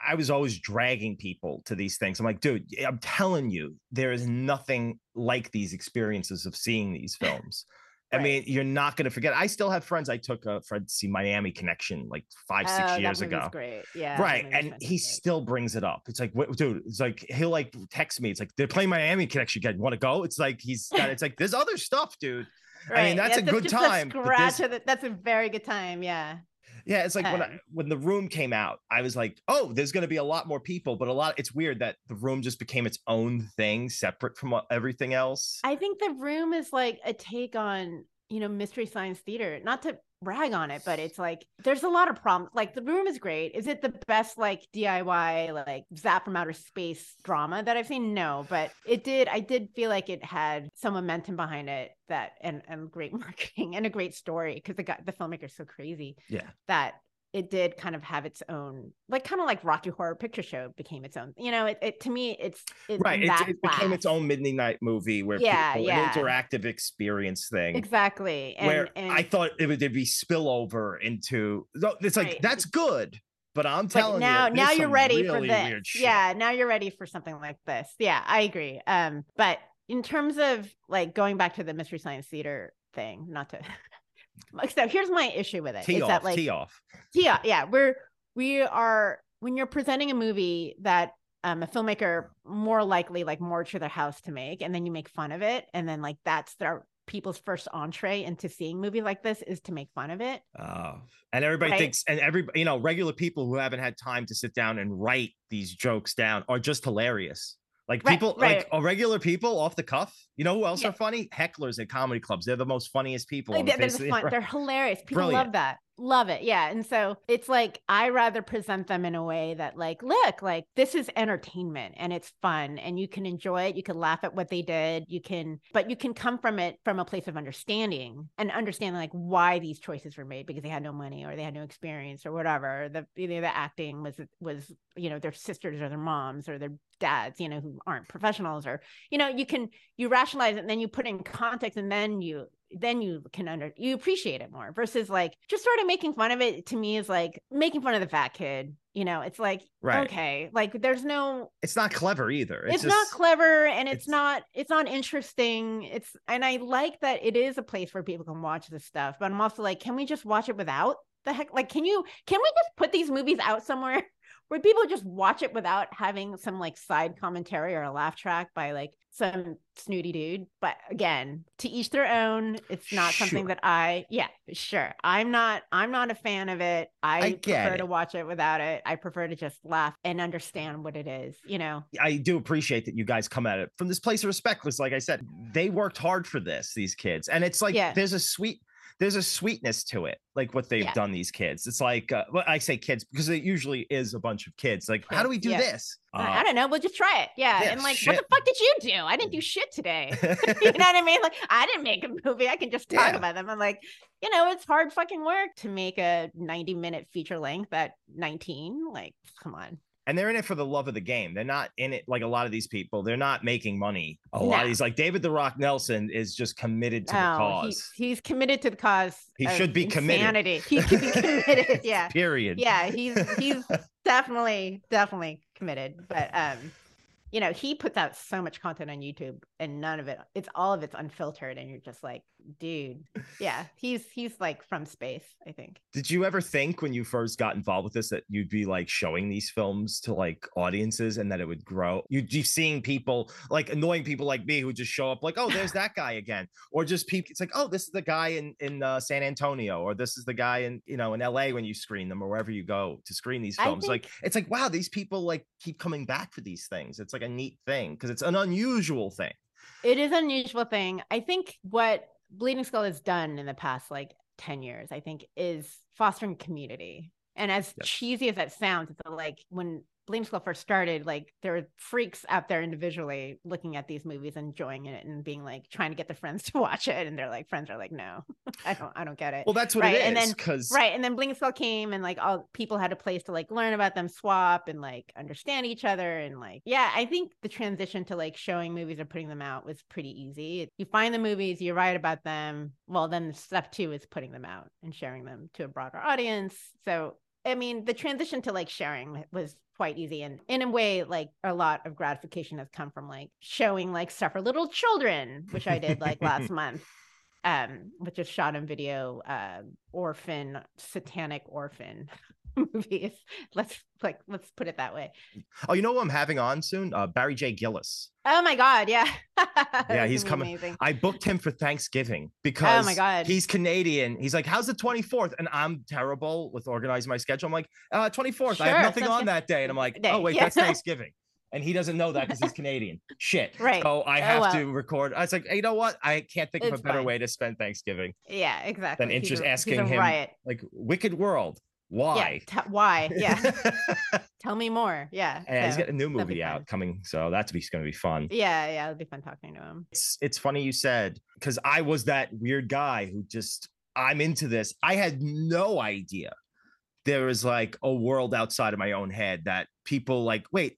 I I was always dragging people to these things. I'm like, dude, I'm telling you, there is nothing like these experiences of seeing these films. I Right. mean, you're not going to forget. I still have friends. I took a friend to see Miami Connection like five, Oh, six years ago. Great. Yeah. right. And he still brings it up. It's like, what, dude, it's like, he'll like text me. It's like, they're playing Miami Connection again. Want to go? It's like, he's got, it's like, there's other stuff, dude. Right. I mean, that's a good time, but scratch this- the- that's a very good time. Yeah. Yeah, it's like when I, Um, when the room came out, I was like, "Oh, there's going to be a lot more people," but a lot. It's weird that the room just became its own thing, separate from everything else. I think the room is like a take on, you know, mystery science theater. Not to brag on it, but it's like there's a lot of problems. Like the room is great. Is it the best like DIY like zap from outer space drama that I've seen? No, but it did. I did feel like it had some momentum behind it that and and great (laughs) marketing and a great story because the guy the filmmaker's so crazy yeah, that it did kind of have its own like kind of like Rocky Horror Picture Show became its own. You know, it, it to me it's it, right. It, it became its own midnight movie where Yeah, people, yeah. an interactive experience thing. exactly. And, where and I thought it would be spillover into. It's like Right. that's good, but I'm but telling now you, now you're ready for this yeah now you're ready for something like this yeah i agree um but in terms of like going back to the mystery science theater thing not to (laughs) so here's my issue with it Tee is off, that like tee off. yeah yeah we're we are when you're presenting a movie that um, a filmmaker more likely like more to their house to make and then you make fun of it and then like that's their people's first entree into seeing a movie like this is to make fun of it Oh, and everybody Right? thinks, and every you know, regular people who haven't had time to sit down and write these jokes down are just hilarious. Like Right, people, right. like regular people off the cuff. You know who else Yeah. are funny? Hecklers at comedy clubs. They're the most funniest people. Like, the they're, they're, face of the fun, they're hilarious. People Brilliant. love that. Love it. Yeah. And so it's like I rather present them in a way that like, look, like this is entertainment and it's fun and you can enjoy it. You can laugh at what they did. You can, but you can come from it from a place of understanding and understand like why these choices were made because they had no money or they had no experience or whatever. The you know, the acting was was, you know, their sisters or their moms or their dads, you know, who aren't professionals or, you know, you can you rationalize it and then you put it in context and then you then you can under you appreciate it more versus like just sort of making fun of it to me is like making fun of the fat kid you know it's like Right. okay like there's no It's not clever either. it's, It's, not clever and it's, it's- not it's not interesting it's and i like that it is a place where people can watch this stuff but i'm also like can we just watch it without the heck like can you can we just put these movies out somewhere (laughs) where people just watch it without having some like side commentary or a laugh track by like some snooty dude but again to each their own it's not something that i yeah sure i'm not i'm not a fan of it i, I prefer it. to watch it without it i prefer to just laugh and understand what it is you know I do appreciate that you guys come at it from this place of respect. Because, like I said, they worked hard for this. These kids, and it's like Yeah. there's a sweet. There's a sweetness to it, like what they've Yeah. done. These kids, it's like uh, well, I say kids because it usually is a bunch of kids. Like, how do we do yeah. this? I- Uh, I don't know. We'll just try it. Yeah. yeah, and like, shit. what the fuck did you do? I didn't do shit today. (laughs) (laughs) you know what I mean? Like, I didn't make a movie. I can just talk about them. I'm like, you know, it's hard fucking work to make a 90 minute feature length at 19. Like, come on. And they're in it for the love of the game. They're not in it like a lot of these people. They're not making money. A lot No. of these, like David the Rock Nelson, is just committed to the Oh, cause. he's, he's committed to the cause. He of should be committed. He should be (laughs) committed. Yeah. Period. Yeah. He's, he's (laughs) definitely, definitely committed. But, um, you know, he puts out so much content on YouTube and none of it, it's all of it's unfiltered. And you're just like, dude, yeah, he's, he's like from space, I think. Did you ever think when you first got involved with this that you'd be like showing these films to like audiences and that it would grow? You'd be seeing people like annoying people like me who just show up like, oh, there's that guy again, or just people. It's like, oh, this is the guy in in uh, San Antonio, or this is the guy in you know in L.A. when you screen them or wherever you go to screen these films. like it's like, wow, these people like keep coming back for these things. It's like a neat thing because it's an unusual thing. It is an unusual thing. I think what Bleeding Skull has done in the past like 10 years, I think, is fostering community. And as Yes. cheesy as that sounds, it's like when Bleeding Skull first started, like there were freaks out there individually looking at these movies, enjoying it, and being like trying to get their friends (laughs) to watch it. And they're like, friends are like, no, (laughs) I don't, I don't get it. Well, that's what Right, it and then- because Right. And then Bleeding Skull came and like all people had a place to like learn about them, swap and like understand each other. And like, yeah, I think the transition to like showing movies or putting them out was pretty easy. You find the movies, you write about them. Well, then step two is putting them out and sharing them to a broader audience. So I mean, the transition to like sharing was quite easy. And in a way, like a lot of gratification has come from like showing like stuff for little children, which I did like last (laughs) month. Um, which is shot in video, uh, orphan, satanic orphan (laughs) movies. Let's like let's put it that way. Oh, you know what I'm having on soon? Uh, Barry J. Gillis. Oh my god, yeah. (laughs) Yeah, he's coming. amazing. I booked him for Thanksgiving because Oh my God. he's Canadian. He's like, "How's the 24th?" And I'm terrible with organizing my schedule. I'm like, uh, "24th, I have nothing on that day." And I'm like, Day, "Oh wait, yeah. that's (laughs) Thanksgiving." And he doesn't know that because he's Canadian. Shit. Right. So I Oh, have well. to record. I was like, hey, you know what? I can't think of a better fine. way to spend Thanksgiving Yeah, exactly. than interest asking a him riot. like Wicked World. Yeah, Why? t- why? Yeah. (laughs) (laughs) Tell me more. Yeah. and he's so- got a new movie out coming, so that's going to be fun. Yeah, yeah, it'll be fun talking to him. it's it's funny you said because I was that weird guy who just I'm into this. I had no idea there was like a world outside of my own head that people like, wait,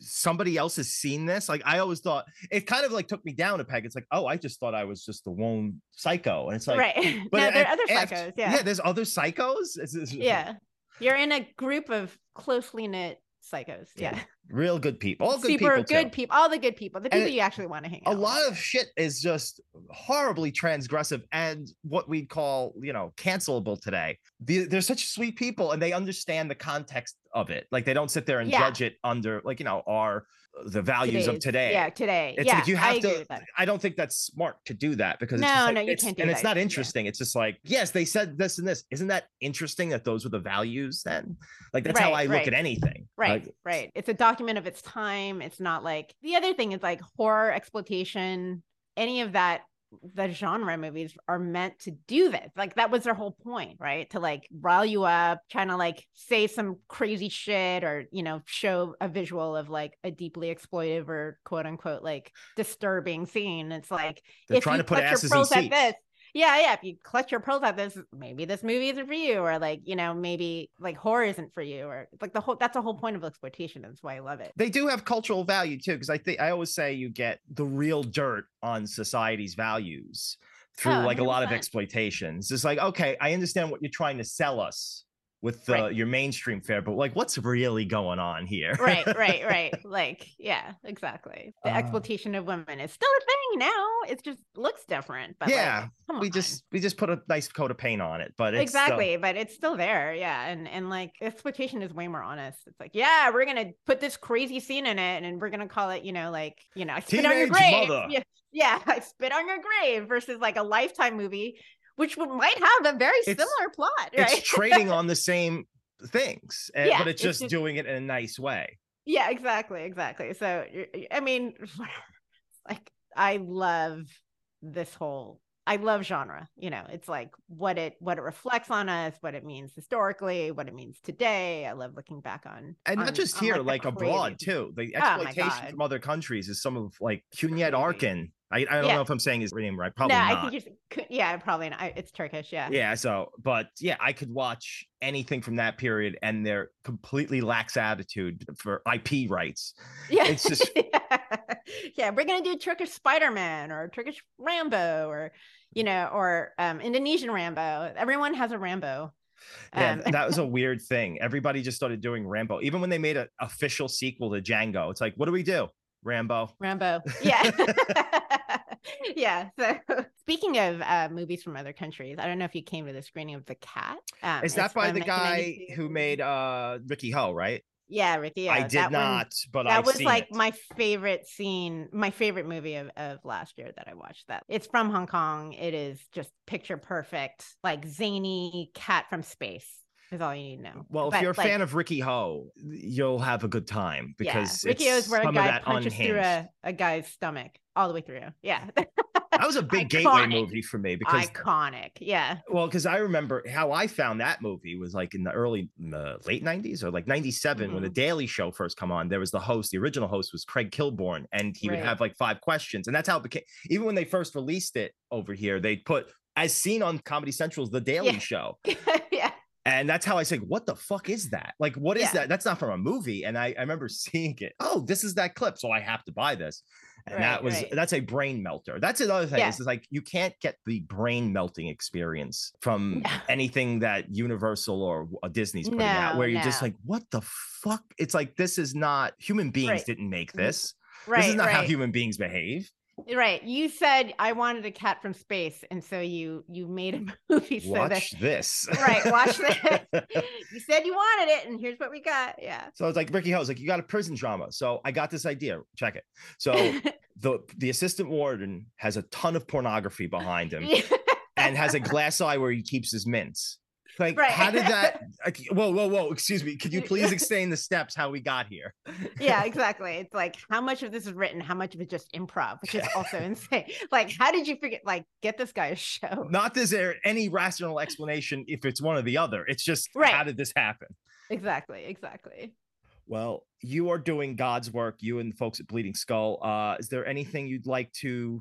somebody else has seen this. Like I always thought it kind of like took me down a peg. It's like, oh, I just thought I was just the lone psycho. And it's like, right. (laughs) but no, there are other psychos. Yeah. there's other psychos. It's- it's- Yeah. You're in a group of closely knit psychos. Yeah. (laughs) real good people. All good Super people. too. good people. All the good people. The people it- you actually want to hang a out A lot of shit is just horribly transgressive and what we'd call you know cancelable today the, they're such sweet people and they understand the context of it like they don't sit there and Yeah. judge it under like you know our the values of today Yeah, today. it's yeah, like you I have agree to i don't think that's smart to do that because it's No, just like, no, you it's- can't do and it's that. not Yeah. interesting it's just like yes they said this and this isn't that interesting that those were the values then like that's how Right, i look at anything Right, Like, right. It's a document of its time. It's not like the other thing is like horror exploitation, any of that the genre movies are meant to do this. Like that was their whole point, right? To like rile you up, trying to like say some crazy shit or, you know, show a visual of like a deeply exploitive or quote unquote like disturbing scene. It's like they're if trying you to put clutch your asses in pearls at this, yeah, yeah. If you clutch your pearls at this, maybe this movie isn't for you, or like, you know, maybe like horror isn't for you, or like the whole that's the whole point of exploitation. That's why I love it. they do have cultural value too because i think i always say you get the real dirt on society's values through Oh, like a lot of exploitations it's like okay i understand what you're trying to sell us with the, Right. your mainstream fare but like what's really going on here right, (laughs) right, right. Like, yeah, exactly. The Uh. exploitation of women is still a thing now. It just looks different, but yeah like, we just we just put a nice coat of paint on it but it's still- exactly but it's still there yeah and and like exploitation is way more honest it's like yeah we're gonna put this crazy scene in it and we're gonna call it you know like you know i spit on your grave Mother. yeah (laughs) yeah i spit on your grave versus like a lifetime movie which might have a very It's- similar plot right it's trading (laughs) on the same things and- Yeah, but it's it's just just- doing it in a nice way yeah exactly exactly so I mean (laughs) like i love this whole i love genre you know it's like what it what it reflects on us what it means historically what it means today i love looking back on and on- not just on, here the like abroad too the Oh exploitation God. from other countries is some of like Crazy. Arkin I, I don't Yeah. know if I'm saying his name right probably no not i think you're yeah probably not it's turkish yeah Yeah, so but yeah, I could watch anything from that period and their completely lax attitude for IP rights. yeah It's just- yeah. (laughs) yeah we're gonna do turkish spider-man or turkish rambo or you know or um indonesian rambo everyone has a rambo Yeah, Um, that was (laughs) a weird thing. Everybody just started doing Rambo. Even when they made an official sequel to Django, it's like, what do we do? Rambo. Rambo. (laughs) Yeah. (laughs) yeah. So (laughs) speaking of uh, movies from other countries, I don't know if you came to the screening of The Cat. Um, Is that by the guy who made uh Riki-Oh, right? Yeah, Ricky. I did that one- not, but that I've was like it. my favorite scene, my favorite movie of, of last year that I watched. That it's from Hong Kong. It is just picture perfect, like zany cat from space is all you need to know. Well, if you're a like, fan of Riki-Oh, you'll have a good time because yeah, Ricky it's is where a guy that punches through a, a guy's stomach all the way through. Yeah, (laughs) That was a big gateway movie for me because iconic. Yeah, Well, because I remember how I found that movie was like in the early, uh, late '90s or like '97 when the Mm-hmm. Daily Show first come on. There was the host, the original host was Craig Kilborn, and he would have like five questions, and that's how it became. Even when they first released it over here, they put as seen on Comedy Central's The Daily Yeah. Show. (laughs) and that's how I say, "What the fuck is that? Like, what is Yeah. that? That's not from a movie." And I, I remember (laughs) seeing it. Oh, this is that clip, so I have to buy this. and that was right. that's a brain melter. That's another thing. Yeah. Is like you can't get the brain melting experience from No. anything that Universal or uh, Disney's putting out, where you're just like, what the fuck? It's like this is not human beings Right. didn't make Mhm. this. Right. this is not right. how human beings behave. Right. You said I wanted a cat from space, and so you you made a (laughs) movie so that Watch this. Right, watch this. (laughs) you said you wanted it, and here's what we got. Yeah. So it's like Riki-Oh's like, you got a prison drama. So I got this idea. Check it. So (laughs) the the assistant warden has a ton of pornography behind him and has a glass eye where he keeps his mints. Like, Right. how did that? (laughs) like, whoa, whoa, whoa! Excuse me. Could you please explain the steps how we got here? yeah, (laughs) exactly. It's like how much of this is written, how much of it just improv, which is also (laughs) insane. Like, how did you figure? Like, get this guy a show. Not is there any rational explanation if it's one or the other. It's just Right. how did this happen? Exactly. Exactly. Well, you are doing God's work. You and the folks at Bleeding Skull. Uh, is there anything you'd like to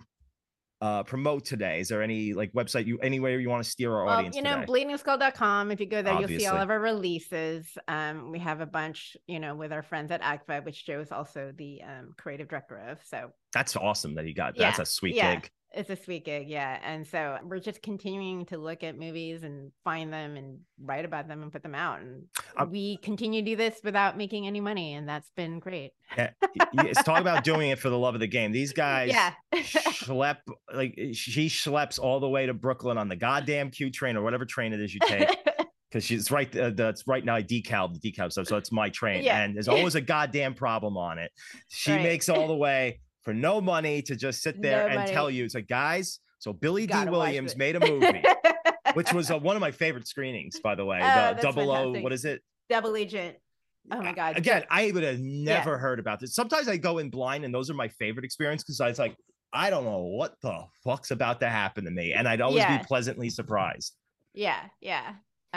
uh, promote today? Is there any like website you anywhere you want to steer our Well, audience you know, today? bleedingskull.com. If you go there, you'll see all of our releases. Um, we have a bunch, you know, with our friends at AGFA, which Joe is also the um, creative director of. So That's awesome that you got. That's a sweet yeah. gig. It's a sweet gig, yeah. And so we're just continuing to look at movies and find them and write about them and put them out. And Um, we continue to do this without making any money, and that's been great. Yeah, (laughs) it's talk about doing it for the love of the game. These guys yeah. (laughs) schlep like she schleps all the way to Brooklyn on the goddamn Q train or whatever train it is you take. (laughs) because she's right. Uh, that's right now. I decal the decal stuff, so it's my train, Yeah. and there's always a goddamn problem on it. She Right. makes all the way for no money to just sit there No and tell you. It's like, guys, so Billy D. Gotta watch Williams made a (laughs) movie, which was uh, one of my favorite screenings, by the way. Oh, the double O, what is it? double agent. Oh my god. Again, I would have never heard about this. Sometimes I go in blind, and those are my favorite experiences because I was like, I don't know what the fuck's about to happen to me, and I'd always Yeah. be pleasantly surprised. Yeah, yeah.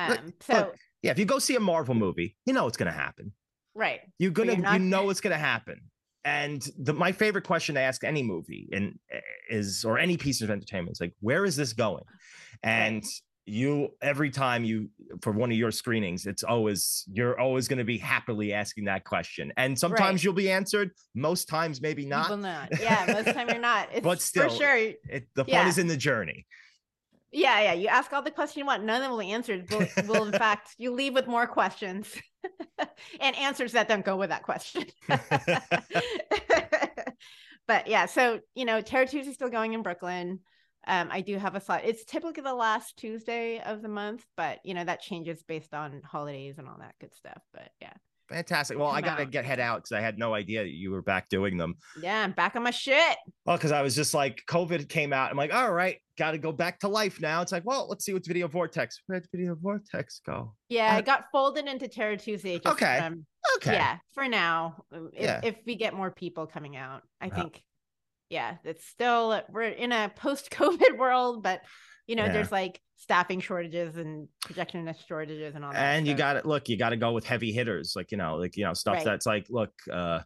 Look- Um, so Yeah, if you go see a Marvel movie, you know what's gonna happen. right. You're gonna, you're not- you know what's gonna happen. And the, my favorite question to ask any movie and eh, is or any piece of entertainment is like, where is this going? And you every time you for one of your screenings, it's always you're always going to be happily asking that question. And sometimes Right. you'll be answered, most times maybe not. not. (laughs) Yeah, most time you're not. It's But still, for sure. It, the fun Yeah. is in the journey. Yeah, yeah. You ask all the questions you want. None of them will be answered. Will, will in (laughs) fact, you leave with more questions (laughs) and answers that don't go with that question. (laughs) but yeah, so you know, Terror Tuesday is still going in Brooklyn. Um, I do have a slot. It's typically the last Tuesday of the month, but you know that changes based on holidays and all that good stuff. But yeah, Fantastic. Well, I got to get head out because I had no idea that you were back doing them. yeah, I'm back on my shit. Well, because I was just like, COVID came out. I'm like, all right, got to go back to life now. It's like, well, let's see what's Video Vortex. Where'd Video Vortex go? Yeah, Uh, I got folded into Terror Tuesday. Just Okay. From, Okay. Yeah, for now. um, If, Yeah. if we get more people coming out, I Yeah. think, yeah, it's still we're in a post-COVID (laughs) world, but you know, Yeah. there's like staffing shortages and projectionist shortages and all that. And you got to look, you got to go with heavy hitters, like you know, like you know, stuff Right. that's like, look, uh,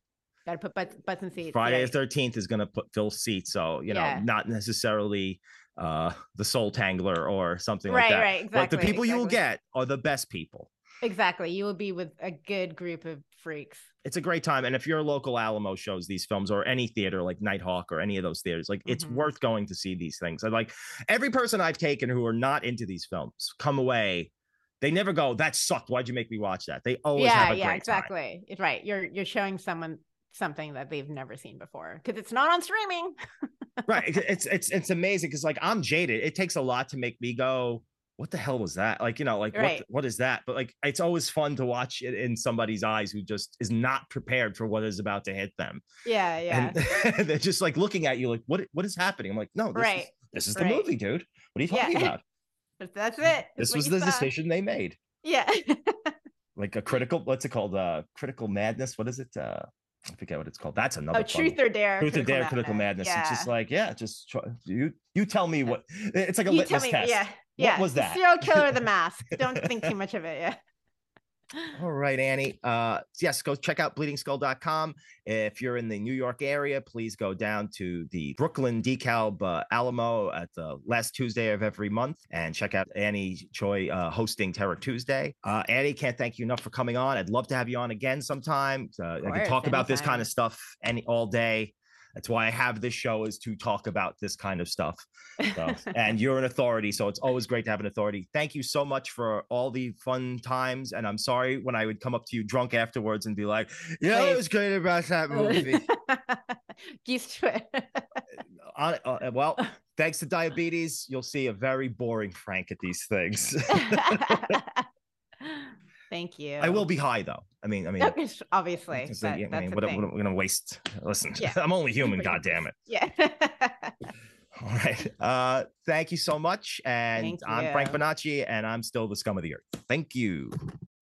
gotta put butts, butts and seats. Friday the 13th is going to put fill seats, so you know, Yeah. not necessarily uh the Soul Tangler or something Right, like that. right, But the exactly, people you will get are the best people. Exactly. You will be with a good group of freaks. It's a great time, and if your local Alamo shows these films or any theater like Nitehawk or any of those theaters, like it's Mhm. worth going to see these things. I like every person I've taken who are not into these films come away. They never go, "That sucked. Why'd you make me watch that?" They always yeah, have a yeah, great time. exactly. It's right. You're you're showing someone something that they've never seen before because it's not on streaming. right it's it's it's amazing because like i'm jaded it takes a lot to make me go what the hell was that like you know like Right. what what is that but like it's always fun to watch it in somebody's eyes who just is not prepared for what is about to hit them Yeah, yeah. and (laughs) they're just like looking at you like what what is happening i'm like no this Right, is, this is the right. movie dude what are you Yeah. talking (laughs) about But that's it. That's this was the saw. decision they made Yeah. (laughs) like a critical what's it called uh critical madness what is it uh i forget what it's called that's another oh, truth or dare. Truth or dare, critical madness. It's just like, yeah, just try, you you tell me what it's like a you litmus me, test. yeah, What yeah. was that? Serial (laughs) killer, the mask. Don't think too much of it. Yeah. (laughs) All right, Annie. Uh, yes, go check out bleedingskull.com. If you're in the New York area, please go down to the Brooklyn DeKalb uh, Alamo at the last Tuesday of every month and check out Annie Choi uh, hosting Terror Tuesday. Uh, Annie, can't thank you enough for coming on. I'd love to have you on again sometime. Uh, I can course, talk about this kind of stuff any all day. That's why I have this show is to talk about this kind of stuff. So, (laughs) and you're an authority, so it's always great to have an authority. Thank you so much for all the fun times. And I'm sorry when I would come up to you drunk afterwards and be like, "Yeah, it was great about that (laughs) movie." Used to it. Uh, uh, well, (laughs) thanks to diabetes, you'll see a very boring Frank at these things. Thank you. I will be high though. I mean, I mean, obviously. Because, that- I that's mean, a what, we're gonna waste. (laughs) Listen, Yeah. I'm only human. (laughs) God damn it! Yeah. (laughs) All right. Uh, thank you so much. And I'm Frank. Bonacci, and I'm still the scum of the earth. Thank you.